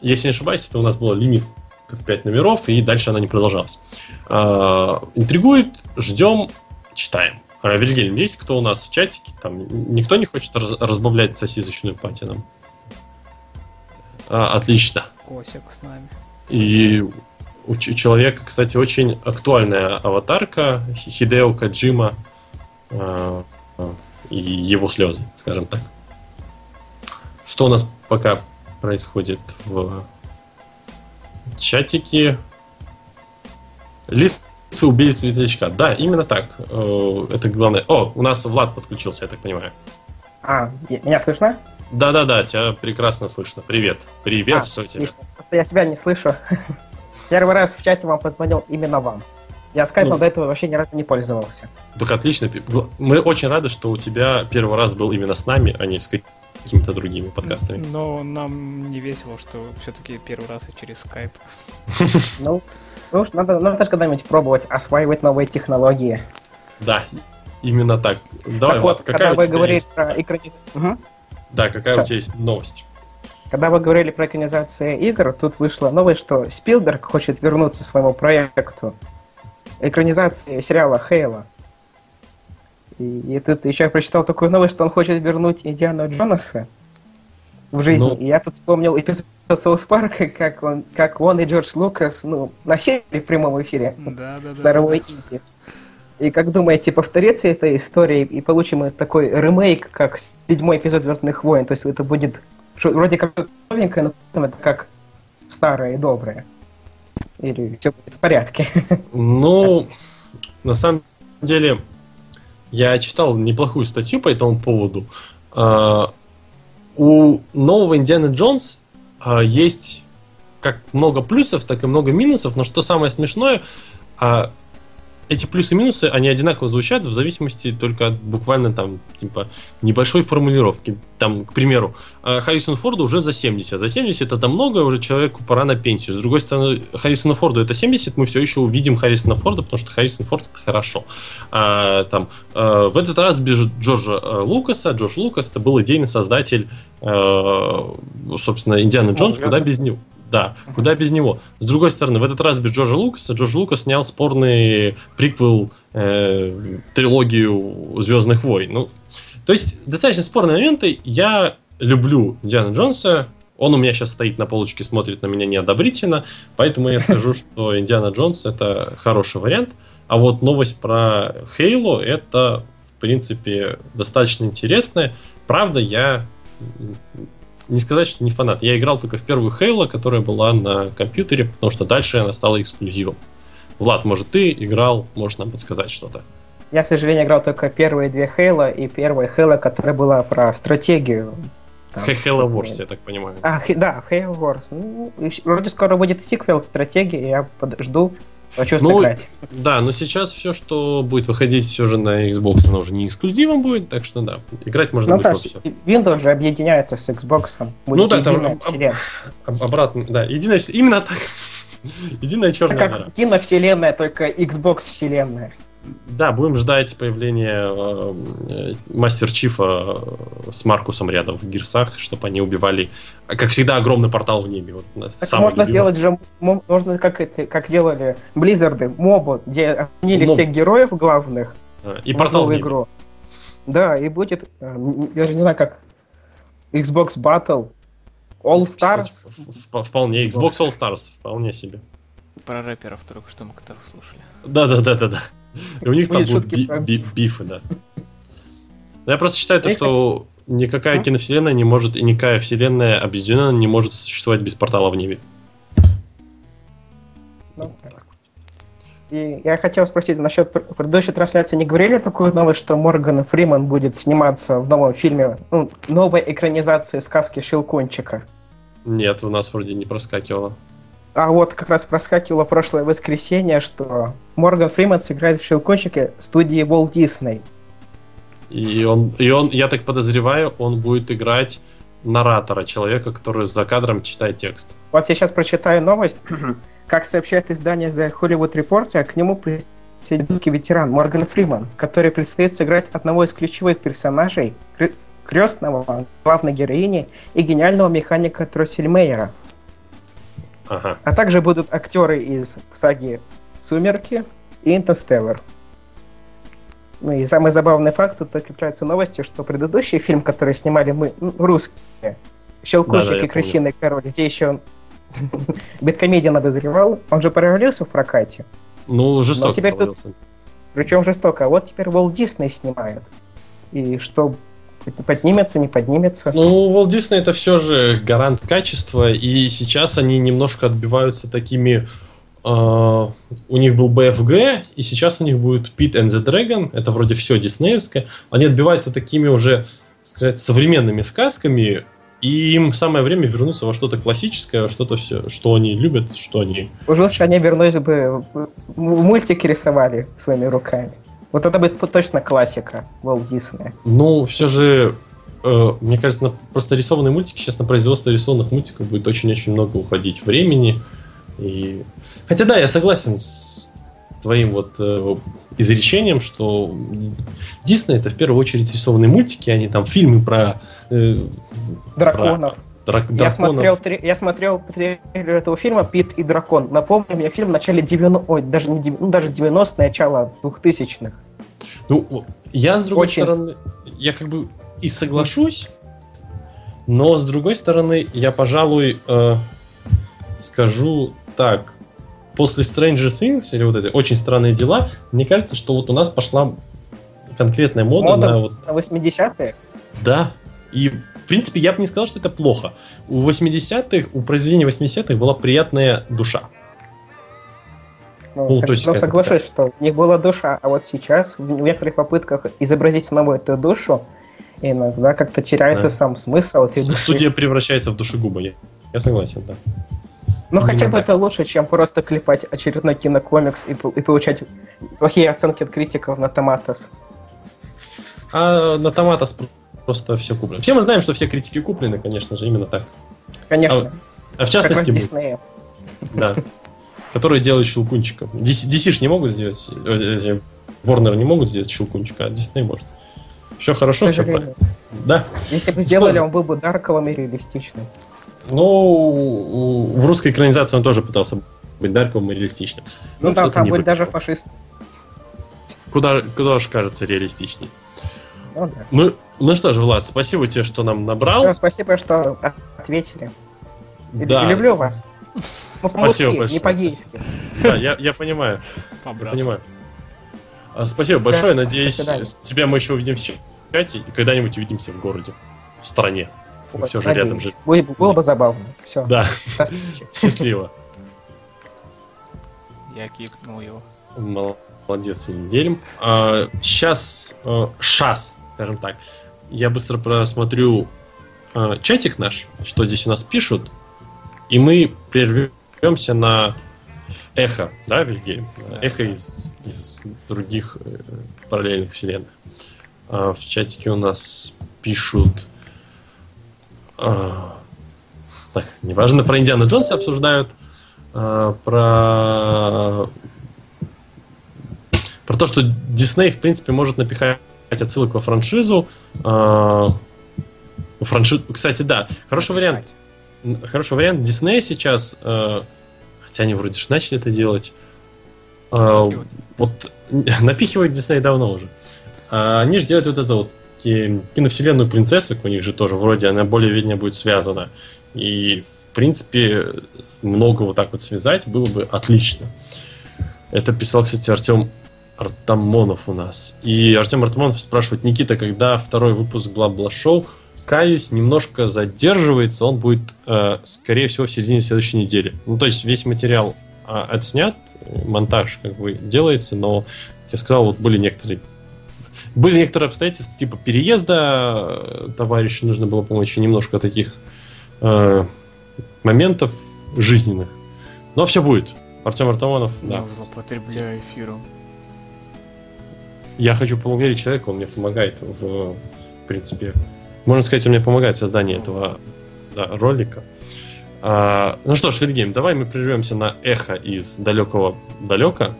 Если не ошибаюсь, это у нас было лимит в 5 номеров, и дальше она не продолжалась. А, интригует, ждем, читаем. А, Вильгельм, есть кто у нас в чатике? Там никто не хочет раз- разбавлять сосисочную пати нам? А, отлично. Косик с нами. И у человека, кстати, очень актуальная аватарка Хи- Хидео Каджима а, и его слезы, скажем так. Что у нас пока происходит в чатике? Лисы убили светлячка. Да, именно так. Э, Это главное. О, у нас Влад подключился, я так понимаю. А, меня слышно? Да-да-да, тебя прекрасно слышно. Привет. Привет, А, что тебя? Просто я себя не слышу. Первый раз в чате вам позвонил именно вам. Я скайпом Ну. до этого вообще ни разу не пользовался. Так отлично. Мы очень рады, что у тебя первый раз был именно с нами, а не с какими-то другими подкастами. Но нам не весело, что все-таки первый раз и через скайп. Ну, ну, ж надо, надо же когда-нибудь пробовать осваивать новые технологии. Да, именно так. Давай, так Влад, вот, какая когда у вы тебя говорили есть? про экранизацию... Да, какая у Что? тебя есть новость? Когда вы говорили про экранизацию игр, тут вышла новость, что Спилберг хочет вернуться к своему проекту экранизации сериала Хейла. И, и тут еще я прочитал такую новость, что он хочет вернуть Индиану Джонаса в жизнь. Ну. И я тут вспомнил эпизод Соус Парка, как он, как он и Джордж Лукас, ну, носили в прямом эфире Да, да, да. Инди. И как думаете, повторится эта история и получим мы такой ремейк, как седьмой эпизод Звездных войн? То есть это будет вроде как новенькое, но потом это как старое и доброе. Или все будет в порядке. Ну, на самом деле, я читал неплохую статью по этому поводу. У нового Индианы Джонс а, есть как много плюсов, так и много минусов, но что самое смешное, а, эти плюсы и минусы, они одинаково звучат в зависимости только от буквально там, типа, небольшой формулировки. Там, к примеру, а, Харрисону Форду уже за 70. За 70 это много, уже человеку пора на пенсию. С другой стороны, Харрисону Форду это 70, мы все еще увидим Харрисона Форда, потому что Харрисон Форд это хорошо. А, там, а, в этот раз без Джорджа а, Лукаса, Джордж Лукас это был идейный создатель, а, собственно, Индианы Джонс, куда без него. Да, куда без него. С другой стороны, в этот раз без Джорджа Лукаса, Джордж Лукас снял спорный приквел э, трилогию Звездных войн. Ну, то есть, достаточно спорные моменты. Я люблю Диана Джонса. Он у меня сейчас стоит на полочке, смотрит на меня неодобрительно. Поэтому я скажу, что Индиана Джонс это хороший вариант. А вот новость про Хейло это, в принципе, достаточно интересная. Правда, я не сказать, что не фанат. Я играл только в первую Хейло, которая была на компьютере, потому что дальше она стала эксклюзивом. Влад, может, ты играл, можешь нам подсказать что-то? Я, к сожалению, играл только первые две Хейла и первая Хейла, которая была про стратегию. Halo Wars, я так понимаю. А, да, Halo Wars. Ну, вроде скоро будет сиквел стратегии, я подожду, хочу Ну, сыграть. Да, но сейчас все, что будет выходить все же на Xbox, оно уже не эксклюзивом будет, так что да, играть можно Ну будет во все. Windows же объединяется с Xbox. Будет Ну да, там об- об-. Обратно, да, единая, именно так. Единая Это черная дыра. как киновселенная, только Xbox вселенная. Да, будем ждать появления э, э, Мастер Чифа э, с Маркусом рядом в Гирсах, чтобы они убивали, а, как всегда, огромный портал в небе. Вот, э, Так можно любимый. сделать же, можно как это, как делали Близзарды, мобу, где объединили Моб. всех героев главных И в портал в небе. игру. Да, и будет, я же не знаю, как Xbox Battle, All Stars. Кстати, Вполне. Xbox All Stars, вполне себе. Про рэперов только что мы которых слушали. Да, да, да, да, да. И у них там будут бифы, да. Я просто считаю, то, что никакая киновселенная не может, и никакая вселенная объединенная не может существовать без портала в небе. Ну, так. И я хотел спросить насчет пр- предыдущей трансляции. Не говорили такую новость, что Морган Фриман будет сниматься в новом фильме, ну, новой экранизации сказки Щелкунчика? Нет, у нас вроде не проскакивало. А вот как раз проскакивало прошлое воскресенье, что Морган Фриман сыграет в Щелкунчике студии Walt Disney. И он, и он, я так подозреваю, он будет играть наратора, человека, который за кадром читает текст. Вот я сейчас прочитаю новость. Как сообщает издание The Hollywood Reporter, к нему присоединился ветеран Морган Фриман, который предстоит сыграть одного из ключевых персонажей, крестного главной героини и гениального механика Троссельмейера. Ага. А также будут актеры из саги «Сумерки» и «Интерстеллар». Ну и самый забавный факт, тут подкрепляются новости, что предыдущий фильм, который снимали мы, ну, русские, «Щелкунчик Да-да, я и крысиный король», где еще Бэткомедиан обозревал, он же провалился в прокате. Ну, жестоко теперь тут- провалился. Причем жестоко. А вот теперь Walt Disney снимает. И что, поднимется, не поднимется? Ну, Walt Disney это все же гарант качества, и сейчас они немножко отбиваются такими... э, у них был BFG, и сейчас у них будет Pit and the Dragon, это вроде все диснеевское. Они отбиваются такими уже, сказать, современными сказками, и им самое время вернуться во что-то классическое, что-то все, что они любят, что они... Уж лучше они вернулись бы, мультики рисовали своими руками. Вот это будет точно классика Walt Disney. Ну, все же, э, мне кажется, на просто рисованные мультики сейчас на производство рисованных мультиков будет очень-очень много уходить времени. И... Хотя да, я согласен с твоим вот э, изречением, что Дисней это в первую очередь рисованные мультики, а не там фильмы про э, Драконов. Драк- Я смотрел, три- я смотрел трейлер этого фильма «Пит и дракон». Напомню мне фильм в начале 90 ой, даже не 90 ну, даже 90 начало 2000-х. Ну, я с другой Очень стороны, я как бы и соглашусь, но с другой стороны, я, пожалуй, э, скажу так. После Stranger Things или вот это очень странные дела, мне кажется, что вот у нас пошла конкретная мода, Мода? на вот На 80-е. да. И принципе я бы не сказал, что это плохо. У 80-х, у произведений 80-х была приятная душа. Ну, Ну, то есть ну, соглашусь, что у них была душа, а вот сейчас в некоторых попытках изобразить снова эту душу иногда как-то теряется Да. сам смысл этой души. Студия превращается в душегуба. Я, я согласен, да. Ну, хотя бы это лучше, чем просто клепать очередной кинокомикс и, и получать плохие оценки от критиков на Томатос. А на Томатос просто все куплено. Все мы знаем, что все критики куплены, конечно же, именно так. Конечно, А в как раз частности, Диснея. да. Которые делают щелкунчиком. DC, ж не могут сделать, э, э, Warner не могут сделать щелкунчика, а Disney может. Все хорошо, все сожалению. Да. Если бы сделали, он был бы дарковым и реалистичным. Ну, в русской экранизации он тоже пытался быть дарковым и реалистичным. Ну, да, что-то там вышло. даже фашист. Куда, куда же кажется реалистичней. Ну, да. Ну, ну что ж, Влад, спасибо тебе, что нам набрал. Всё, спасибо, что от- ответили. Да. Люблю вас. Ну, Спасибо большое. не по-гейски. Да, я, я понимаю. Я понимаю. А, Спасибо большое. Надеюсь, тебя мы еще увидим в чате и когда-нибудь увидимся в городе, в стране. Мы Вот, все же надеюсь. рядом же. Было, бы- было бы забавно. Все. Да, счастливо. Я кикнул его. Молодец, Вильгельм. Сейчас, шас, скажем так. Я быстро просмотрю а, чатик наш, что здесь у нас пишут, и мы прервемся на эхо, да, Вильгельм? Да, эхо да. из, из других э, параллельных вселенных. А, в чатике у нас пишут... а, так, неважно, про Индиана Джонса обсуждают, а, про про то, что Дисней, в принципе, может напихать отсылок во франшизу. А, во франши- Кстати, да, хороший вариант. Хороший вариант. Дисней сейчас, э, хотя они вроде же начали это делать, Напихивают. вот напихивают Дисней давно уже. А они же делают вот это вот ки- киновселенную принцессок, у них же тоже вроде она более-менее будет связана. И, в принципе, много вот так вот связать было бы отлично. Это писал, кстати, Артем Артамонов у нас. И Артем Артамонов спрашивает, Никита, когда второй выпуск Бла-Бла-шоу? Каюсь, немножко задерживается, он будет, э, скорее всего, в середине следующей недели. Ну, то есть весь материал а, отснят, э, монтаж как бы делается, но, я сказал, вот были некоторые были некоторые обстоятельства, типа переезда э, товарищу нужно было помочь, и немножко таких э, моментов жизненных. Но все будет. Артем Артамонов, да. Злоупотребляю эфиром. Я хочу поверить человека, он мне помогает в, в принципе. Можно сказать, он мне помогает в создании этого да, ролика. А, ну что ж, Вильгейм, давай мы прервемся на эхо из далекого далека.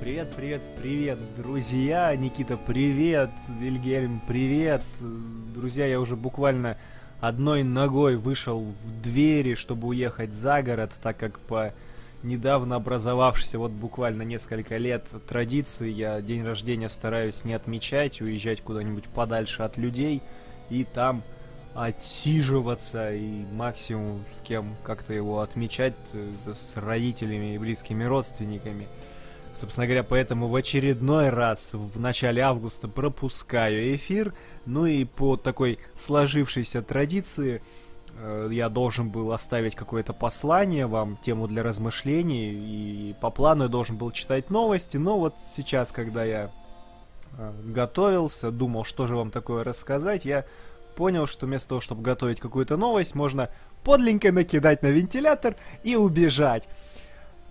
Привет, привет, привет, друзья! Никита, привет! Вильгельм, привет! Друзья, я уже буквально одной ногой вышел в двери, чтобы уехать за город, так как по недавно образовавшейся, вот буквально несколько лет традиции, я день рождения стараюсь не отмечать, уезжать куда-нибудь подальше от людей и там отсиживаться и максимум с кем как-то его отмечать э, с родителями и близкими родственниками. Собственно говоря, поэтому в очередной раз в начале августа пропускаю эфир. Ну и по такой сложившейся традиции я должен был оставить какое-то послание вам, тему для размышлений. И по плану я должен был читать новости. Но вот сейчас, когда я э, готовился, думал, что же вам такое рассказать, я понял, что вместо того, чтобы готовить какую-то новость, можно подленько накидать на вентилятор и убежать.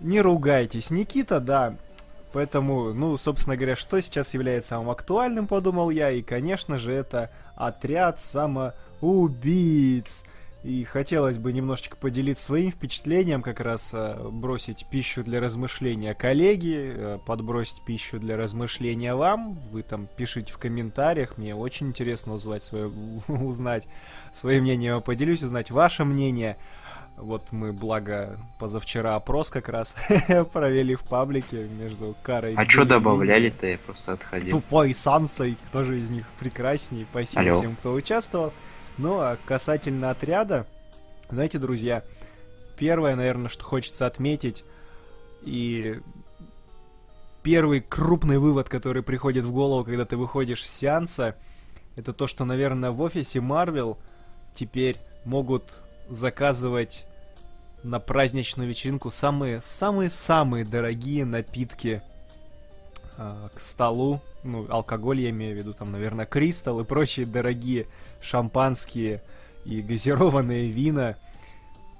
Не ругайтесь, Никита, да. Поэтому, ну, собственно говоря, что сейчас является самым актуальным, подумал я, и, конечно же, это отряд самоубийц. И хотелось бы немножечко поделиться своим впечатлением, как раз э, бросить пищу для размышления коллеги, э, подбросить пищу для размышления вам. Вы там пишите в комментариях, мне очень интересно узнать свое, узнать свое мнение, я поделюсь, узнать ваше мнение. Вот мы, благо, позавчера опрос как раз провели в паблике между Карой и А что добавляли-то? Я просто отходил. Тупой Сансой, кто же из них прекраснее. Спасибо Алло. всем, кто участвовал. Ну, а касательно отряда, знаете, друзья, первое, наверное, что хочется отметить, и первый крупный вывод, который приходит в голову, когда ты выходишь с сеанса, это то, что, наверное, в офисе Marvel теперь могут заказывать на праздничную вечеринку самые самые самые дорогие напитки э, к столу, ну, алкоголь я имею в виду, там, наверное, кристалл и прочие дорогие шампанские и газированные вина,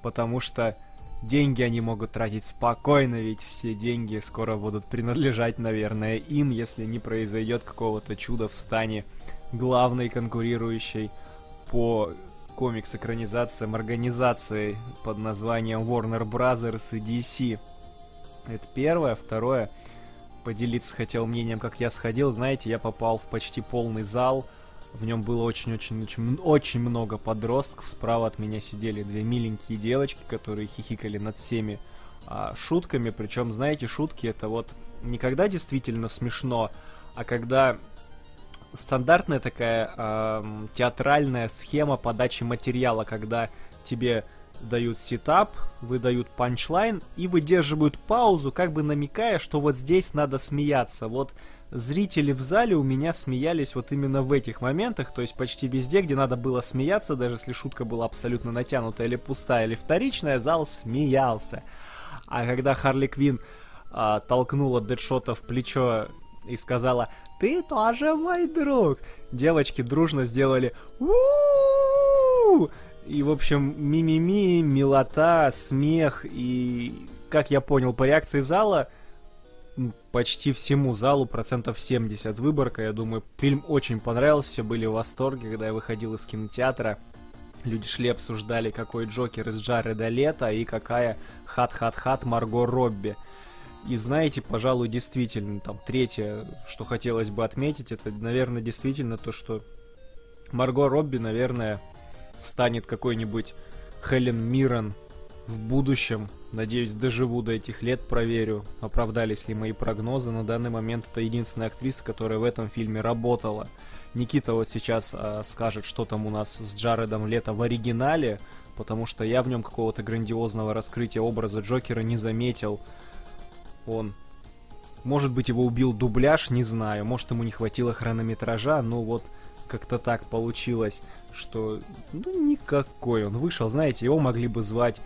потому что деньги они могут тратить спокойно, ведь все деньги скоро будут принадлежать, наверное, им, если не произойдет какого-то чуда в стане главной конкурирующей по комикс-экранизациям организации под названием Warner Brothers и DC. Это первое. Второе. Поделиться хотел мнением, как я сходил. Знаете, я попал в почти полный зал. В нем было очень-очень-очень очень много подростков. Справа от меня сидели две миленькие девочки, которые хихикали над всеми а, шутками. Причем, знаете, шутки это вот не когда действительно смешно, а когда стандартная такая эм, театральная схема подачи материала, когда тебе дают setup, выдают punchline и выдерживают паузу, как бы намекая, что вот здесь надо смеяться. Вот зрители в зале у меня смеялись вот именно в этих моментах, то есть почти везде, где надо было смеяться, даже если шутка была абсолютно натянутая или пустая, или вторичная, зал смеялся. А когда Харли Квин а, толкнула Дэдшота в плечо и сказала «Ты тоже мой друг!» Девочки дружно сделали у И, в общем, мимими, милота, смех и, как я понял по реакции зала, почти всему залу процентов 70 выборка. Я думаю, фильм очень понравился, были в восторге, когда я выходил из кинотеатра. Люди шли, обсуждали, какой Джокер из Джареда Лето и какая хат-хат-хат Марго Робби. И знаете, пожалуй, действительно, там, третье, что хотелось бы отметить, это, наверное, действительно то, что Марго Робби, наверное, станет какой-нибудь Хелен Миррен в будущем. Надеюсь, доживу до этих лет, проверю, оправдались ли мои прогнозы. На данный момент это единственная актриса, которая в этом фильме работала. Никита вот сейчас а, скажет, что там у нас с Джаредом Лето в оригинале, потому что я в нем какого-то грандиозного раскрытия образа Джокера не заметил. Он может быть, его убил дубляж, не знаю. Может, ему не хватило хронометража, но вот как-то так получилось, что ну никакой он вышел. Знаете, его могли бы звать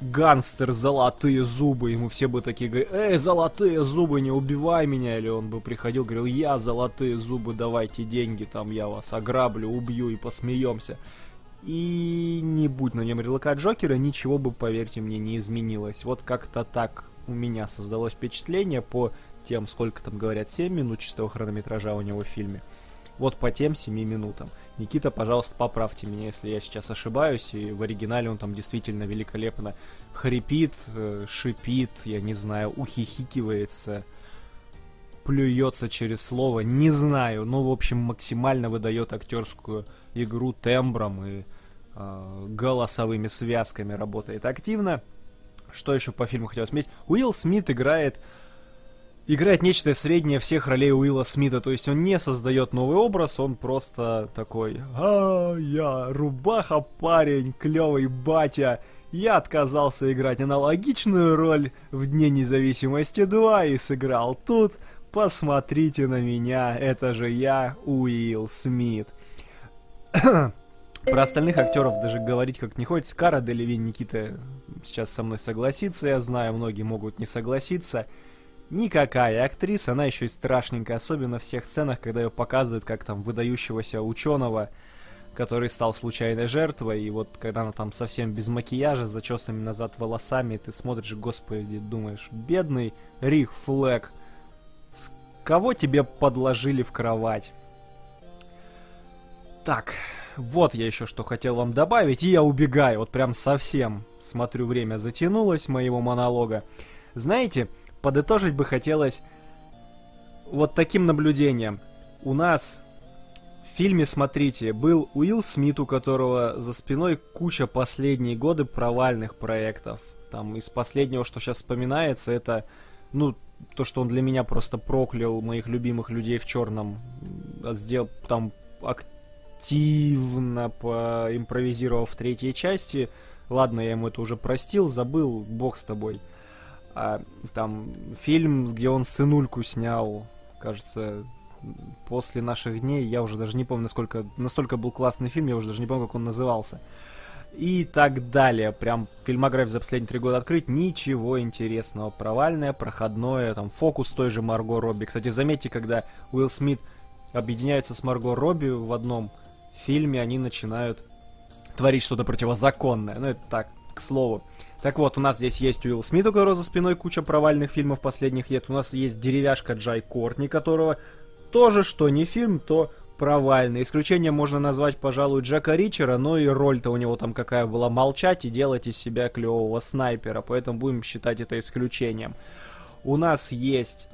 гангстер золотые зубы. Ему все бы такие говорили, эй, золотые зубы, не убивай меня. Или он бы приходил, говорил, я золотые зубы, давайте деньги, там я вас ограблю, убью и посмеемся. И не будь на нем релока Джокера, ничего бы, поверьте мне, не изменилось. Вот как-то так у меня создалось впечатление по тем, сколько там говорят, 7 минут чистого хронометража у него в фильме. Вот по тем 7 минутам. Никита, пожалуйста, поправьте меня, если я сейчас ошибаюсь, и в оригинале он там действительно великолепно хрипит, э, шипит, я не знаю, ухихикивается, плюется через слово, не знаю, ну, в общем, максимально выдает актерскую игру тембром и э, голосовыми связками работает активно. Что еще по фильму хотелось отметить? Уилл Смит играет играет нечто среднее всех ролей Уилла Смита, то есть он не создает новый образ, он просто такой, а, я рубаха парень, клевый батя, я отказался играть аналогичную роль в Дне независимости 2 и сыграл тут, посмотрите на меня, это же я, Уилл Смит. Про остальных актеров даже говорить как не хочется. Кара Делевин Никита сейчас со мной согласится, я знаю, многие могут не согласиться. Никакая актриса, она еще и страшненькая, особенно в всех сценах, когда ее показывают как там выдающегося ученого, который стал случайной жертвой, и вот когда она там совсем без макияжа, зачесанными назад волосами, ты смотришь, господи, думаешь, бедный Рик Флэк, с кого тебе подложили в кровать? Так, вот я еще что хотел вам добавить, и я убегаю, вот прям совсем. Смотрю, время затянулось моего монолога. Знаете, подытожить бы хотелось вот таким наблюдением. У нас в фильме, смотрите, был Уилл Смит, у которого за спиной куча последние годы провальных проектов. Там из последнего, что сейчас вспоминается, это, ну, то, что он для меня просто проклял моих любимых людей в черном. Сделал там активно поимпровизировав в третьей части. Ладно, я ему это уже простил, забыл, бог с тобой. А, там фильм, где он сынульку снял, кажется, после наших дней, я уже даже не помню, насколько, настолько был классный фильм, я уже даже не помню, как он назывался. и так далее. Прям фильмографию за последние три года открыть, ничего интересного. Провальное, проходное, там, фокус той же Марго Робби. Кстати, заметьте, когда Уилл Смит объединяется с Марго Робби в одном фильме, они начинают творить что-то противозаконное. Ну, это так, к слову. Так вот, у нас здесь есть Уилл Смит, у которого за спиной куча провальных фильмов последних лет. У нас есть деревяшка Джай Кортни, которого тоже, что не фильм, то провальный. Исключением можно назвать, пожалуй, Джека Ричера, но и роль-то у него там какая была молчать и делать из себя клевого снайпера, поэтому будем считать это исключением. У нас есть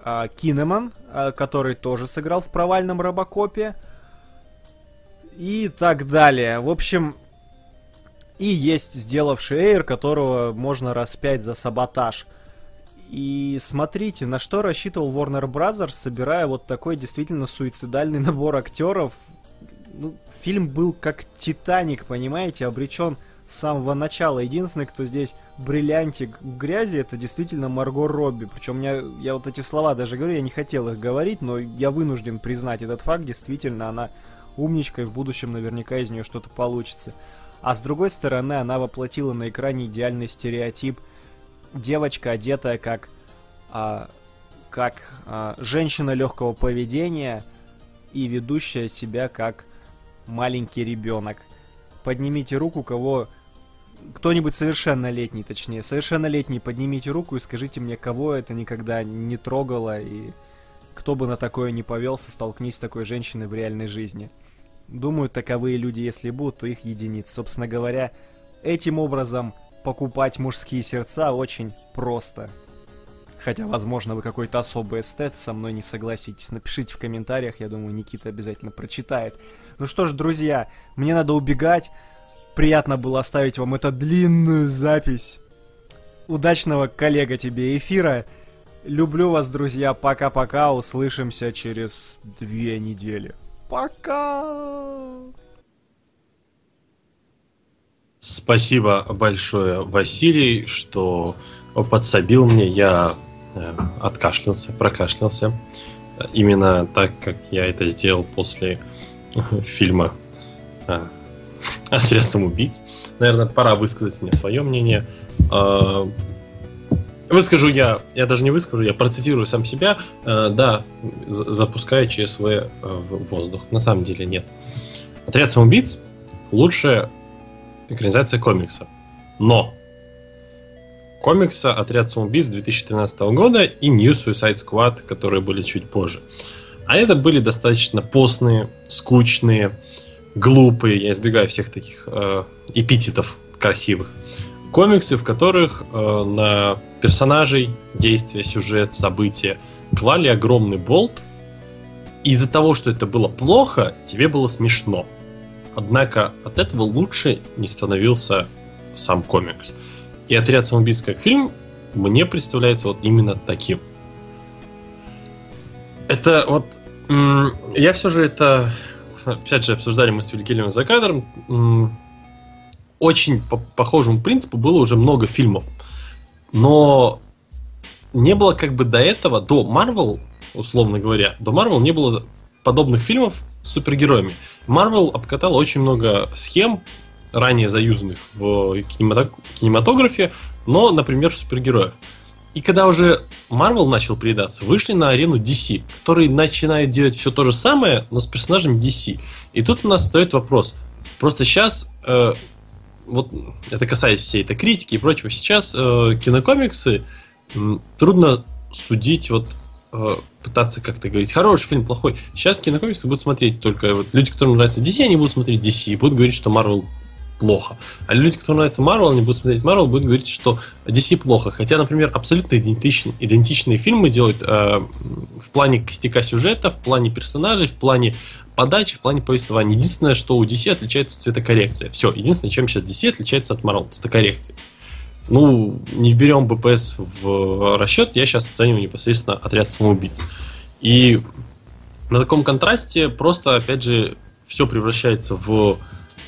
а, Кинеман, а, который тоже сыграл в провальном Робокопе. И так далее. В общем, и есть сделавший Эйр, которого можно распять за саботаж. И смотрите, на что рассчитывал Warner Brothers, собирая вот такой действительно суицидальный набор актеров. Ну, фильм был как Титаник, понимаете, обречен с самого начала. Единственный, кто здесь бриллиантик в грязи, это действительно Марго Робби. Причем меня, я вот эти слова даже говорю, я не хотел их говорить, но я вынужден признать этот факт. Действительно, она умничка, и в будущем наверняка из нее что-то получится. А с другой стороны, она воплотила на экране идеальный стереотип девочка, одетая как, а, как а, женщина легкого поведения и ведущая себя как маленький ребенок. Поднимите руку, кого кто-нибудь совершеннолетний, точнее, совершеннолетний, поднимите руку и скажите мне, кого это никогда не трогало и кто бы на такое не повелся, столкнись с такой женщиной в реальной жизни. Думаю, таковые люди, если будут, то их единиц. Собственно говоря, этим образом покупать мужские сердца очень просто. Хотя, возможно, вы какой-то особый эстет, со мной не согласитесь. Напишите в комментариях, я думаю, Никита обязательно прочитает. Ну что ж, друзья, мне надо убегать. Приятно было оставить вам эту длинную запись. Удачного, коллега, тебе эфира. Люблю вас, друзья. Пока-пока. Услышимся через две недели. Пока! Спасибо большое, Василий, что подсобил мне. Я э, откашлялся, прокашлялся. Именно так, как я это сделал после фильма э, «Отряд самоубийц». Наверное, пора высказать мне свое мнение. Выскажу я, я даже не выскажу, я процитирую сам себя. Э, да, за- запуская ЧСВ э, в воздух. На самом деле нет. Отряд самоубийц лучшая экранизация комикса. Но комикса Отряд самоубийц 2013 года и New Suicide Squad, которые были чуть позже. А это были достаточно постные, скучные, глупые, я избегаю всех таких э, эпитетов красивых, комиксы, в которых э, на персонажей, действия, сюжет, события клали огромный болт. И из-за того, что это было плохо, тебе было смешно. Однако от этого лучше не становился сам комикс. И «Отряд самоубийц» как фильм мне представляется вот именно таким. Это вот... Я все же это... Опять же, обсуждали мы с Вильгельмом за кадром. Очень по похожему принципу было уже много фильмов. Но не было как бы до этого, до Марвел, условно говоря, до Марвел не было подобных фильмов с супергероями. Марвел обкатал очень много схем, ранее заюзанных в кинемато- кинематографе, но, например, супергероев. И когда уже Marvel начал передаться, вышли на арену DC, который начинает делать все то же самое, но с персонажами DC. И тут у нас стоит вопрос. Просто сейчас, э, вот это касается всей этой критики и прочего, сейчас э, кинокомиксы м, трудно судить, вот э, пытаться как-то говорить, хороший фильм, плохой. Сейчас кинокомиксы будут смотреть только вот люди, которым нравится DC, они будут смотреть DC и будут говорить, что Marvel плохо. А люди, которым нравится Marvel, они будут смотреть Marvel, будут говорить, что DC плохо. Хотя, например, абсолютно идентичные, идентичные фильмы делают э, в плане костяка сюжета, в плане персонажей, в плане подачи, в плане повествования. Единственное, что у DC отличается цветокоррекция. Все. Единственное, чем сейчас DC отличается от Marvel, цветокоррекции. Ну, не берем БПС в расчет, я сейчас оцениваю непосредственно отряд самоубийц. И на таком контрасте просто, опять же, все превращается в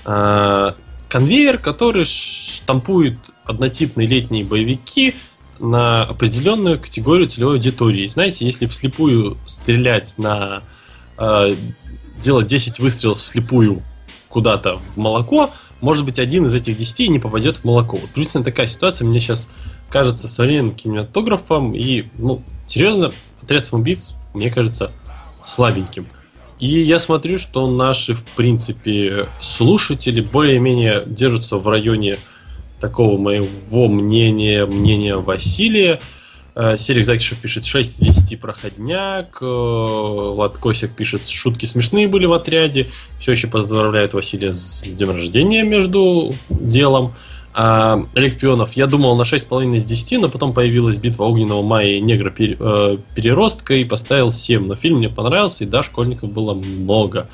э, конвейер, который штампует однотипные летние боевики на определенную категорию целевой аудитории. Знаете, если вслепую стрелять на... Э, делать 10 выстрелов вслепую куда-то в молоко, может быть, один из этих десяти не попадет в молоко. Вот приблизительно такая ситуация мне сейчас кажется современным кинематографом. И, ну, серьезно, отряд самоубийц, мне кажется, слабеньким. И я смотрю, что наши, в принципе, слушатели более-менее держатся в районе такого моего мнения, мнения Василия. Э, Серик Закишев пишет 6 из 10 проходняк. э, Влад Косик пишет шутки смешные были в отряде. Все еще поздравляет Василия с днем рождения между делом. А, Олег Пионов, я думал на 6,5 из 10, но потом появилась битва огненного мая и негра э, переростка и поставил 7. Но фильм мне понравился, и да, школьников было много.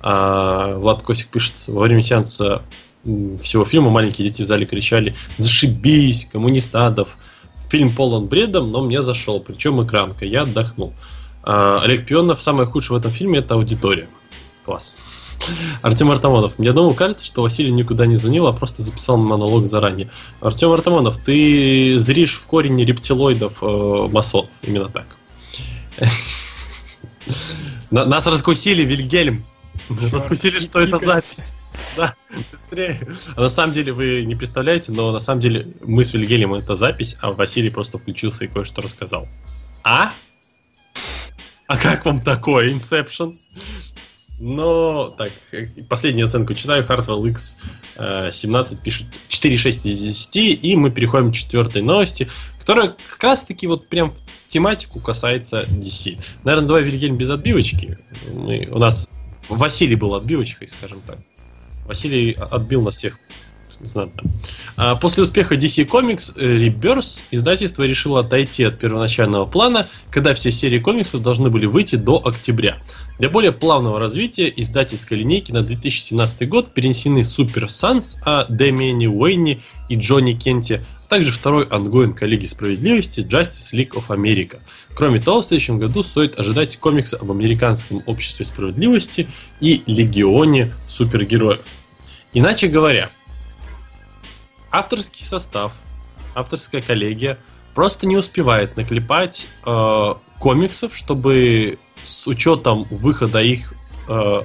А, Влад Косик пишет, во время сеанса всего фильма маленькие дети в зале кричали «Зашибись! Коммунистадов!» Фильм полон бредом, но мне зашел, причем экранка, я отдохнул. А, Олег Пионов, самое худшее в этом фильме это аудитория. Класс. Артем Артамонов. Мне одному кажется, что Василий никуда не звонил, а просто записал монолог заранее. Артем Артамонов, ты зришь в корень рептилоидов э, масонов. Именно так. На- Нас раскусили, Вильгельм. Раскусили, что это запись. Да, быстрее. А на самом деле вы не представляете, но на самом деле мы с Вильгельмом это запись, а Василий просто включился и кое-что рассказал. А? А как вам такое, Inception? Но, так, последнюю оценку читаю. Hardwell X э, 17 пишет 4,6 из 10, и мы переходим к четвертой новости, которая как раз-таки вот прям в тематику касается DC. Наверное, давай, Вильгельм, без отбивочки. Мы, у нас Василий был отбивочкой, скажем так. Василий отбил нас всех знатно. А После успеха DC Comics э, Rebirth издательство решило отойти от первоначального плана, когда все серии комиксов должны были выйти до октября. Для более плавного развития издательской линейки на 2017 год перенесены Super Sons о Дэмиане Уэйне и Джонни Кенте, а также второй ongoing Лиги Справедливости Justice League of America. Кроме того, в следующем году стоит ожидать комиксы об американском обществе справедливости и легионе супергероев. Иначе говоря, авторский состав, авторская коллегия просто не успевает наклепать э, комиксов, чтобы с учетом выхода их э,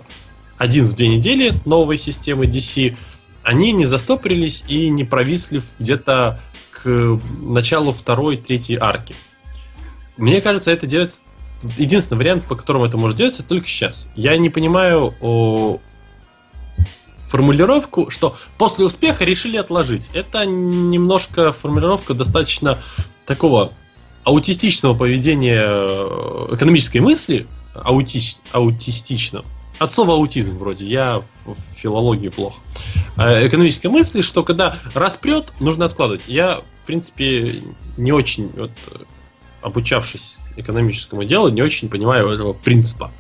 один в две недели новой системы DC, они не застопорились и не провисли где-то к началу второй, третьей арки. Мне кажется, это делается... Единственный вариант, по которому это может делаться, только сейчас. Я не понимаю о, формулировку, что после успеха решили отложить. Это немножко формулировка достаточно такого аутистичного поведения э, экономической мысли, аутич, аутистично. От слова аутизм вроде, я в филологии плохо. Э, Экономической мысли, что когда распрет, нужно откладывать. Я, в принципе, не очень, вот, обучавшись экономическому делу, не очень понимаю этого принципа.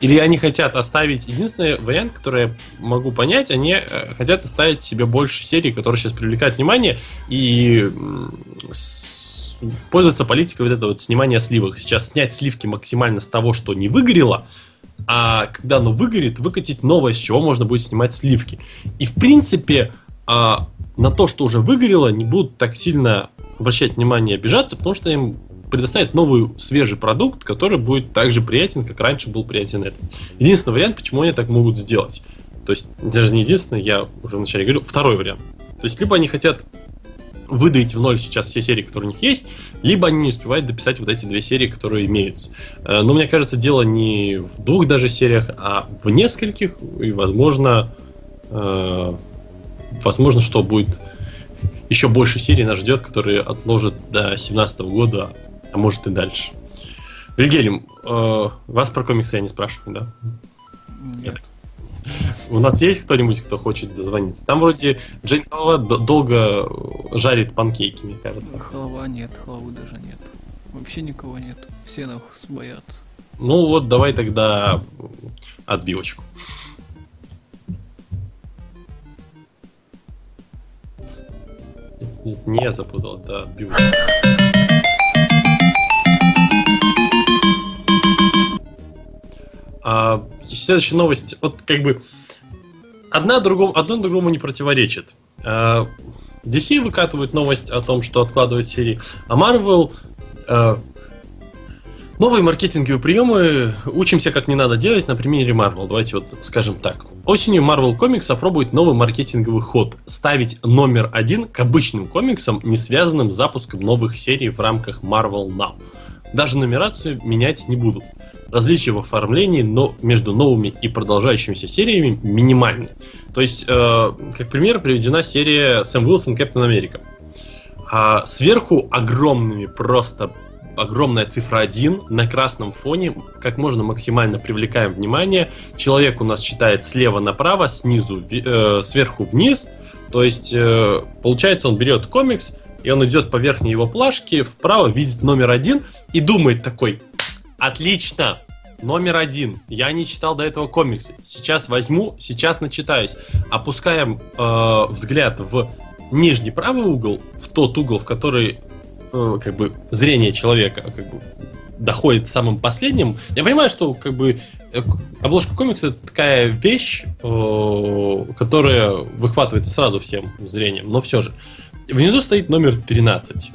Или они хотят оставить... Единственный вариант, который я могу понять, они э, хотят оставить себе больше серий, которые сейчас привлекают внимание, и пользоваться политикой вот это вот снимания сливок. Сейчас снять сливки максимально с того, что не выгорело, а когда оно выгорит, выкатить новое, с чего можно будет снимать сливки. И в принципе а, на то, что уже выгорело, не будут так сильно обращать внимание и обижаться, потому что им предоставят новый свежий продукт, который будет так же приятен, как раньше был приятен этот. Единственный вариант, почему они так могут сделать. То есть, даже не единственный, я уже вначале говорил, второй вариант. То есть, либо они хотят выдать в ноль сейчас все серии, которые у них есть, либо они не успевают дописать вот эти две серии, которые имеются. Э, Но мне кажется, дело не в двух даже сериях, а в нескольких, и возможно, э, возможно, что будет еще больше серий нас ждет, которые отложат до 2017 года, а может и дальше. Вильгельм, э, вас про комиксы я не спрашиваю, да? Нет. У нас есть кто-нибудь, кто хочет дозвониться? Там вроде Джейн Халава д- долго жарит панкейки, мне кажется. Халава нет, халавы даже нет. Вообще никого нет. Все нас боятся. Ну вот, давай тогда отбивочку. Нет, не я запутал, это отбивочка. А, следующая новость. Вот как бы одна другому, одно другому не противоречит. А, DC выкатывает новость о том, что откладывают серии, а Marvel а, Новые маркетинговые приемы учимся, как не надо делать на примере Marvel. Давайте вот скажем так. Осенью Marvel Comics опробует новый маркетинговый ход – ставить номер один к обычным комиксам, не связанным с запуском новых серий в рамках Marvel Now. Даже нумерацию менять не будут. Различия в оформлении но между новыми и продолжающимися сериями минимальны. То есть, э, как пример, приведена серия Сэм Уилсон Капитан Америка. А сверху огромными просто огромная цифра 1 на красном фоне, как можно максимально привлекаем внимание. Человек у нас читает слева направо, снизу, э, сверху вниз. То есть, э, получается, он берет комикс, и он идет по верхней его плашке, вправо видит номер один и думает такой, отлично, номер один, я не читал до этого комиксы, сейчас возьму, сейчас начитаюсь. Опускаем э, взгляд в нижний правый угол, в тот угол, в который э, как бы зрение человека как бы, доходит самым последним. Я понимаю, что как бы э, обложка комикса это такая вещь, э, которая выхватывается сразу всем зрением, но все же. Внизу стоит номер 13.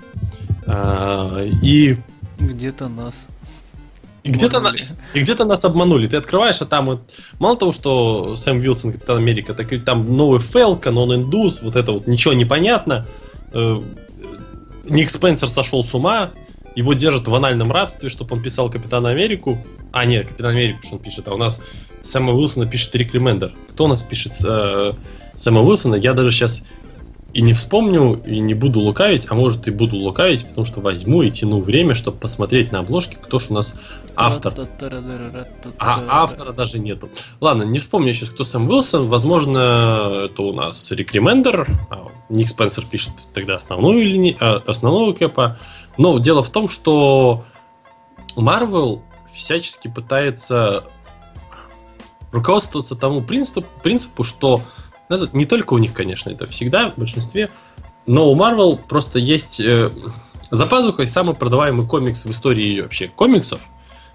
А, и Где-то нас. И где-то, на- и где-то нас обманули. Ты открываешь, а там вот, мало того, что Сэм Вилсон, Капитан Америка, так и там новый Фелкон, он индус, вот это вот ничего не понятно. Э, Ник Спенсер сошел с ума, его держат в анальном рабстве, чтобы он писал Капитана Америку. А, нет, Капитан Америку, что он пишет, а у нас Сэма Уилсона пишет Рик Ремендер. Кто у нас пишет э, Сэма Уилсона? Я даже сейчас и не вспомню, и не буду лукавить, а может и буду лукавить, потому что возьму и тяну время, чтобы посмотреть на обложке, кто ж у нас автор. А автора даже нету. Ладно, не вспомню сейчас, кто Сэм Уилсон. Возможно, это у нас Рик Ремендер. а Ник Спенсер пишет тогда основную линию, а, основного кэпа. Но дело в том, что Marvel всячески пытается руководствоваться тому принципу, принципу что это не только у них, конечно, это всегда в большинстве, но у Marvel просто есть э, за пазухой самый продаваемый комикс в истории вообще комиксов.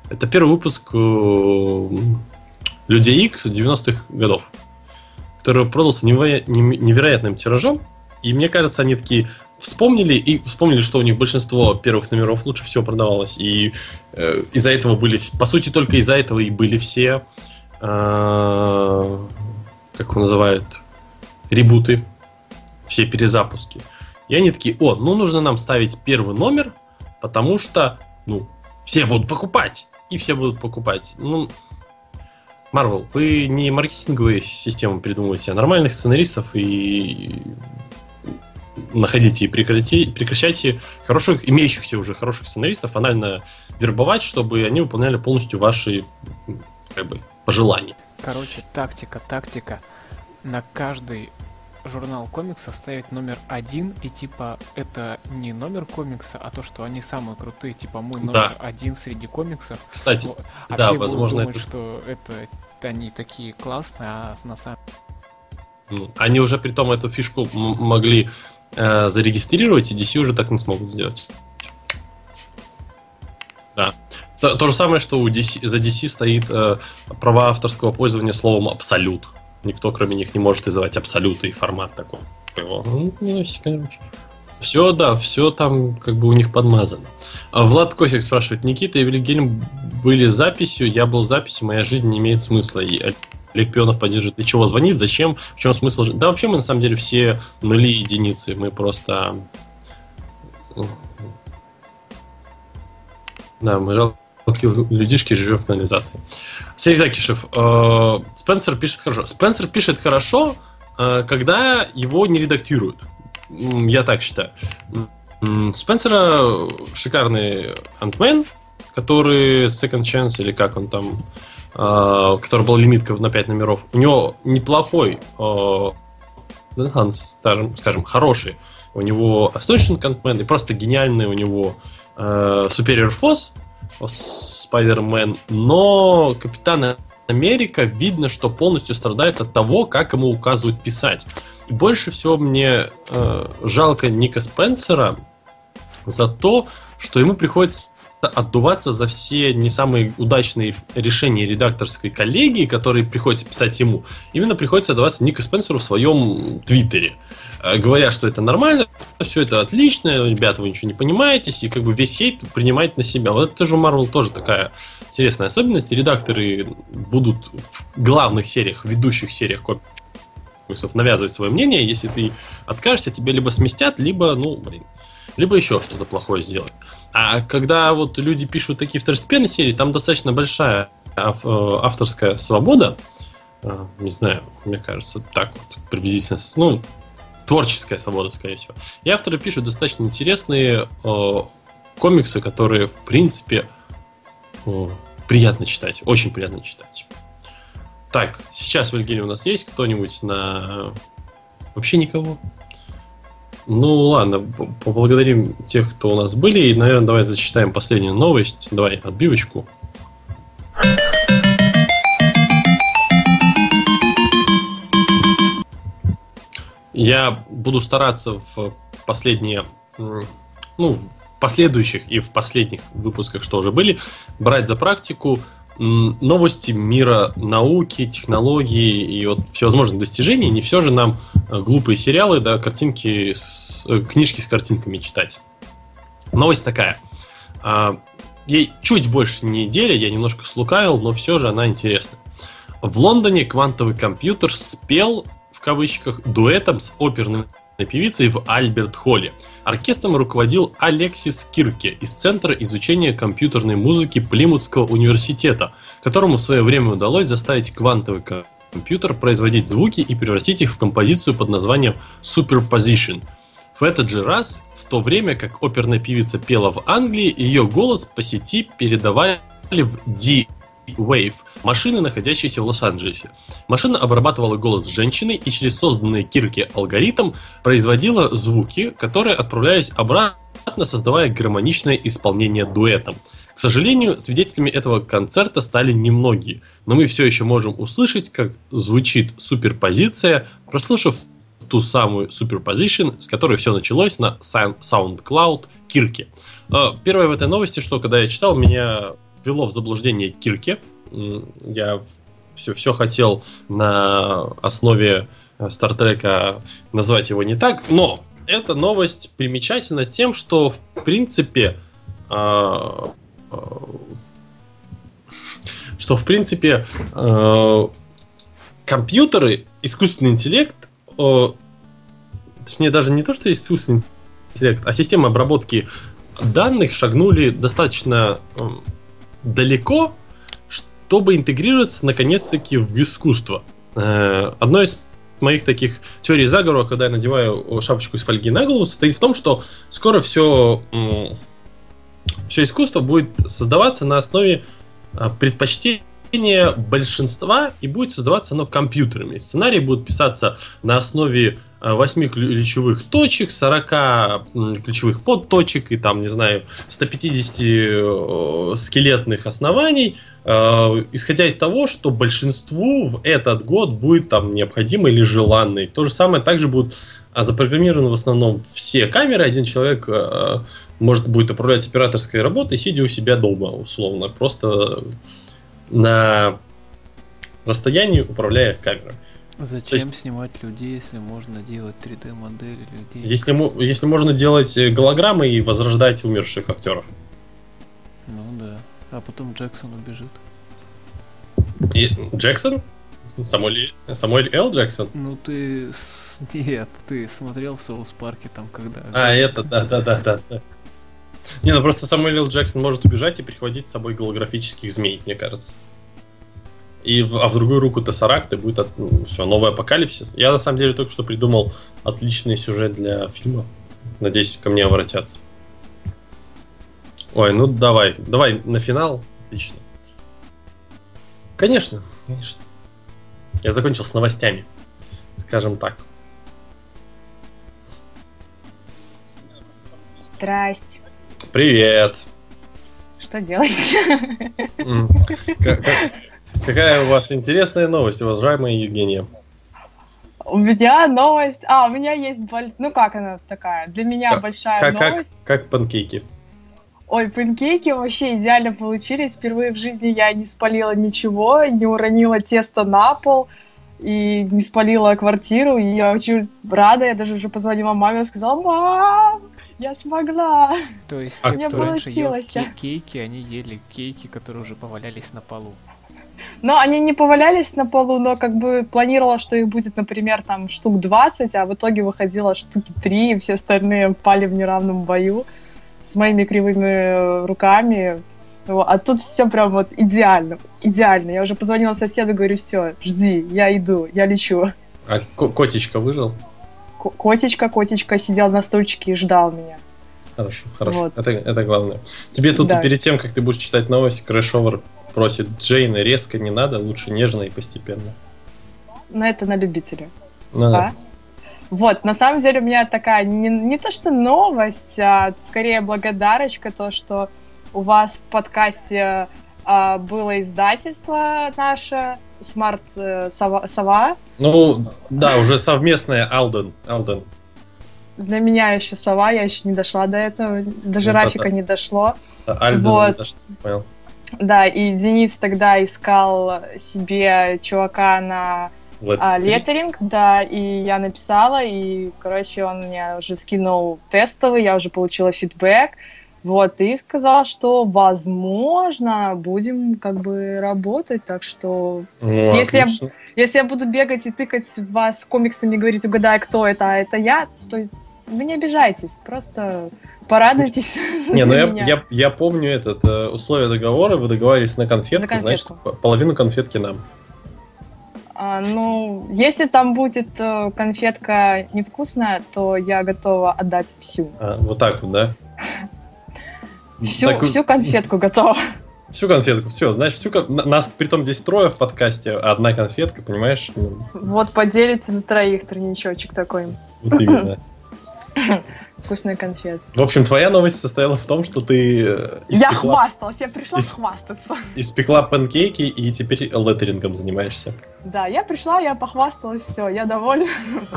Это первый выпуск э, Людей Икс 90-х годов, который продался неверо- невероятным тиражом. И мне кажется, они такие вспомнили и вспомнили, что у них большинство первых номеров лучше всего продавалось. И э, из-за этого были, по сути, только из-за этого и были все, э, как его называют, ребуты, все перезапуски. И они такие, о, ну нужно нам ставить первый номер, потому что, ну, все будут покупать. И все будут покупать. Ну, Марвел, вы не маркетинговые системы придумываете, а нормальных сценаристов и находите и прекрати, прекращайте хороших, имеющихся уже хороших сценаристов анально вербовать, чтобы они выполняли полностью ваши как бы, пожелания. Короче, тактика, тактика. На каждый журнал комикса ставить номер один, и типа это не номер комикса, а то, что они самые крутые, типа мы номер Да. один среди комиксов. Кстати, Вот. А да, все возможно, думать, это- что это они такие классные, а на самом Они уже при том эту фишку могли э, зарегистрировать, и DC уже так не смогут сделать. Да. То, то же самое, что у DC, за DC стоит э, права авторского пользования словом абсолют. Никто, кроме них, не может называть абсолюты и формат такой. Ну, ну, короче. Все, да, все там как бы у них подмазано. А Влад Косик спрашивает, Никита и Вильгельм были записью, я был записью, моя жизнь не имеет смысла. И Олег Пионов поддерживает, для чего звонить, зачем, в чем смысл? Да вообще мы на самом деле все нули и единицы, мы просто... Да, мы людишки живем в канализации. Сергей Закишев, э, Спенсер пишет хорошо. Спенсер пишет хорошо, э, когда его не редактируют. Я так считаю. Спенсера шикарный антмен, который Second Chance, или как он там, э, который был лимитка на 5 номеров. У него неплохой, э, скажем, хороший. У него Astonishing Ant-Man и просто гениальный у него э, Superior Force, Spider-Man, но Капитан Америка видно, что полностью страдает от того, как ему указывают писать. И больше всего мне э, жалко Ника Спенсера за то, что ему приходится отдуваться за все не самые удачные решения редакторской коллегии, которые приходится писать ему. Именно приходится отдаваться Ника Спенсеру в своем твиттере. Э, Говоря, что это нормально, все это отлично, ребята, вы ничего не понимаете, и как бы весь хейт принимает на себя. Вот это тоже у Marvel тоже такая интересная особенность. Редакторы будут в главных сериях, ведущих сериях комиксов навязывать свое мнение. Если ты откажешься, тебе либо сместят, либо, ну, блин, либо еще что-то плохое сделать. А когда вот люди пишут такие второстепенные серии, там достаточно большая э, авторская свобода. Э, Не знаю, мне кажется, так вот приблизительно. Ну, творческая свобода, скорее всего. И авторы пишут достаточно интересные э, комиксы, которые, в принципе, приятно читать. Очень приятно читать. Так, сейчас в Альгере у нас есть кто-нибудь на... Вообще никого. Ну ладно, поблагодарим тех, кто у нас были. И, наверное, давай зачитаем последнюю новость. Давай, отбивочку. Я буду стараться в последние, ну, в последующих и в последних выпусках, что уже были, брать за практику новости мира науки, технологий и вот всевозможных достижений. Не все же нам э, глупые сериалы, да, картинки, с, э, книжки с картинками читать. Новость такая. А, Ей чуть больше недели, я немножко слукавил, но все же она интересна. В Лондоне квантовый компьютер спел, в кавычках, дуэтом с оперной певицей в Альберт-Холле. Оркестром руководил Алексис Кирке из Центра изучения компьютерной музыки Плимутского университета, которому в свое время удалось заставить квантовый ко- компьютер производить звуки и превратить их в композицию под названием Superposition. В этот же раз, в то время как оперная певица пела в Англии, ее голос по сети передавали в D-Wave, машины, находящиеся в Лос-Анджелесе. Машина обрабатывала голос женщины и через созданный Кирки алгоритм производила звуки, которые отправлялись обратно, создавая гармоничное исполнение дуэтом. К сожалению, свидетелями этого концерта стали немногие, но мы все еще можем услышать, как звучит суперпозиция, прослушав ту самую Superposition, с которой все началось на Sound- SoundCloud Кирки. Э, Первое в этой новости, что когда я читал, меня ввело в заблуждение Кирки. М, Я все, все хотел на основе э, Стартрека назвать его не так, но эта новость примечательна тем, что в принципе а, а, что в принципе э, компьютеры, искусственный интеллект, э, точнее даже не то, что искусственный интеллект, а система обработки данных шагнули достаточно далеко, чтобы интегрироваться наконец-таки в искусство. Э, Одно из моих таких теорий заговора, когда я надеваю шапочку из фольги на голову, состоит в том, что скоро все, все искусство будет создаваться на основе а, предпочтения большинства и будет создаваться оно компьютерами. Сценарии будут писаться на основе 8 ключевых точек, 40 м, ключевых подточек и там, не знаю, 150 э, скелетных оснований, э, исходя из того, что большинству в этот год будет там необходимо или желанно. И то же самое также будут а, запрограммированы в основном все камеры. Один человек э, может будет управлять операторской работой, сидя у себя дома, условно, просто на расстоянии управляя камерой. Зачем есть- снимать людей, если можно делать 3D модели людей? Если, если можно делать э, голограммы и возрождать умерших актеров. Ну да. А потом Джексон убежит. И Джексон? Самуэль, Самуэль Л. Джексон? Ну ты... Нет, ты смотрел в Соус Парке там когда... А, это, да, да, да, да. да. Не, ну просто Самуэль Л. Джексон может убежать и прихватить с собой голографических змей, мне кажется. И в, а в другую руку Тессаракт и будет от, все, новый апокалипсис. Я на самом деле только что придумал отличный сюжет для фильма. Надеюсь, ко мне обратятся. Ой, ну давай, давай на финал. Отлично. Конечно, конечно. Я закончил с новостями. Скажем так. Здрасте. Привет. Что делать? Какая у вас интересная новость, уважаемая Евгения? У меня новость. А, у меня есть боль. Ну как она такая? Для меня Как- большая Как, как, новость. как панкейки. Ой, панкейки вообще идеально получились. Впервые в жизни я не спалила ничего, не уронила тесто на пол и не спалила квартиру. И я очень рада, я даже уже позвонила маме и сказала, мам, я смогла. То есть А мне кто раньше ел получилось. ке- кейки, они ели кейки, которые уже повалялись на полу. Но они не повалялись на полу, но как бы планировала, что их будет, например, там штук 20, а в итоге выходило штуки 3, и все остальные пали в неравном бою с моими кривыми э, руками. А тут все прям вот идеально, идеально. Я уже позвонила соседу, говорю, все, жди, я иду, я лечу. А ко- котичка выжил? Ко- Котечка, котечка сидел на стульчике и ждал меня. Хорошо, хорошо. Вот. Это, это главное. Тебе тут Да. перед тем, как ты будешь читать новость, Крэшовер просит Джейна резко не надо, лучше нежно и постепенно. Но это на любителя. Ну, Да. Вот, на самом деле у меня такая не, не то что новость, а скорее благодарочка, то, что у вас в подкасте а, было издательство наше, Смарт э, Сова, Сова. Ну, да, уже совместная Алден. Алден. Для меня еще Сова, я еще не дошла до этого, даже Ну, Рафика да-да. не дошло. Альден, Вот. это что, понял. Да, и Денис тогда искал себе чувака на а, леттеринг, да, и я написала, и, короче, он мне уже скинул тестовый, я уже получила фидбэк, вот, и сказал, что, возможно, будем как бы работать, так что, Ну, если я- если я буду бегать и тыкать вас комиксами и говорить, угадай, кто это, а это я, то вы не обижайтесь, просто порадуйтесь Не, ну я, я, я помню этот э, условия договора, вы договаривались на конфетку, конфетку. значит, половину конфетки нам. А, ну, если там будет э, конфетка невкусная, то я готова отдать всю. А, вот так вот, да? Всю, Так, всю конфетку готова. Всю конфетку, все, знаешь, всю кон- Нас, притом здесь трое в подкасте, а одна конфетка, понимаешь? Вот поделите на троих тройничочек такой. Вот именно. Вкусный конфет. В общем, твоя новость состояла в том, что ты э, Я испекла, хвасталась, я пришла Ис- хвастаться. испекла панкейки и теперь леттерингом занимаешься. Да, я пришла, я похвасталась, все, я довольна.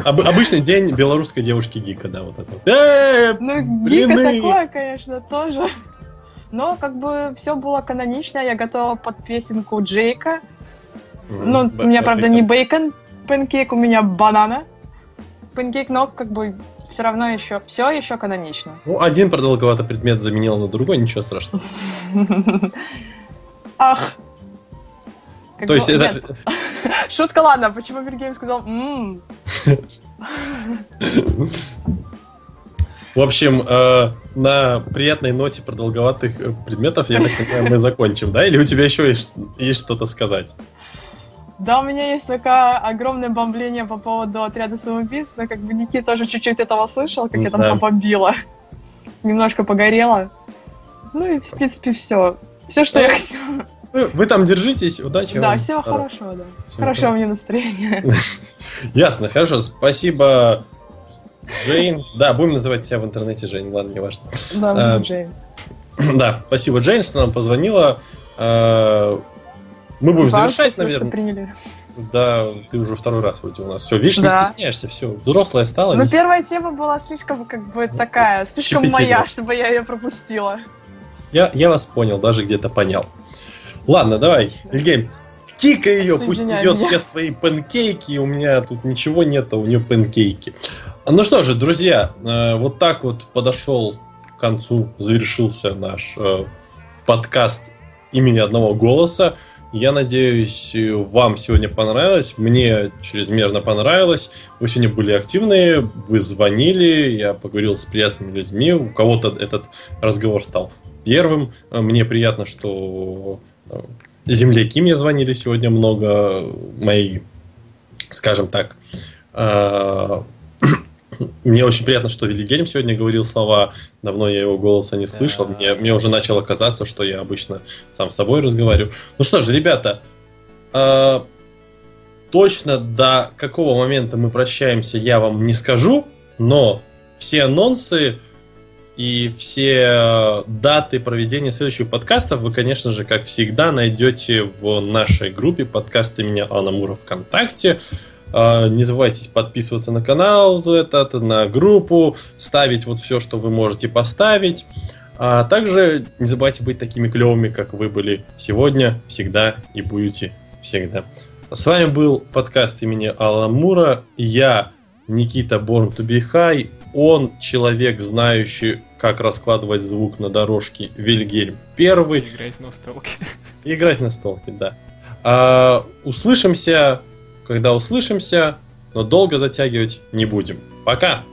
Об- обычный день белорусской девушки-гика, да, вот это. Э, Ну, гика такое, конечно, тоже. Но как бы все было канонично, я готова под песенку Джейка. Ну, у меня, правда, не бейкон панкейк, у меня банана. Панкейк, но как бы все равно еще, все еще канонично. Ну, один продолговатый предмет заменил на другой, ничего страшного. Ах. То есть это... Шутка, ладно, почему Вильгельм сказал «М». В общем, э, на приятной ноте продолговатых э, предметов, я так понимаю, мы закончим, да? Или у тебя еще есть, есть что-то сказать? Да, у меня есть такое огромное бомбление по поводу отряда самоубийц, но как бы Никита тоже чуть-чуть этого слышал, как я там Да. побомбила. Немножко погорела. Ну и, в принципе, все. Все, что я хотела. Вы, вы там держитесь, удачи Да, вам. всего Здорово. хорошего, да. Всего Хорошего мне настроения. Ясно, хорошо, спасибо, Джейн. Да, будем называть тебя в интернете Джейн, ладно, не важно. Да, А, Джейн. Да, спасибо, Джейн, что нам позвонила. Мы будем Вам завершать, наверное. приняли. Да, ты уже второй раз вроде у нас. Все, видишь, Да. стесняешься, все. Взрослая стала. Ну, первая тема была слишком, как бы, такая, слишком моя, чтобы я ее пропустила. Я, я вас понял, даже где-то понял. Ладно, давай, Вильгельм, кика ее, пусть идет меня. мне свои панкейки, у меня тут ничего нет, а у нее панкейки. Ну что же, друзья, э, вот так вот подошел к концу, завершился наш э, подкаст имени одного голоса. Я надеюсь, э, вам сегодня понравилось. Мне чрезмерно понравилось. Вы сегодня были активные, вы звонили, я поговорил с приятными людьми. У кого-то этот разговор стал первым. Э, Мне приятно, что э, земляки мне звонили сегодня много, мои, скажем так, мне очень приятно, что Вильгельм сегодня говорил слова. Давно я его голоса не слышал. Мне, мне уже начало казаться, что я обычно сам с собой разговариваю. Ну что же, ребята, э, точно до какого момента мы прощаемся, я вам не скажу, но все анонсы и все даты проведения следующих подкастов вы, конечно же, как всегда, найдете в нашей группе подкаст имени Алана ВКонтакте. А, Не забывайте подписываться на канал этот, на группу, ставить вот все, что вы можете поставить. А также не забывайте быть такими клевыми, как вы были сегодня, всегда и будете всегда. С вами был подкаст имени Алана Мура. Я Никита Born to be High. Он человек, знающий, как раскладывать звук на дорожке Вильгельм Первый. Играть в настолки. Играть на столке, да. А, услышимся, когда услышимся, но долго затягивать не будем. Пока!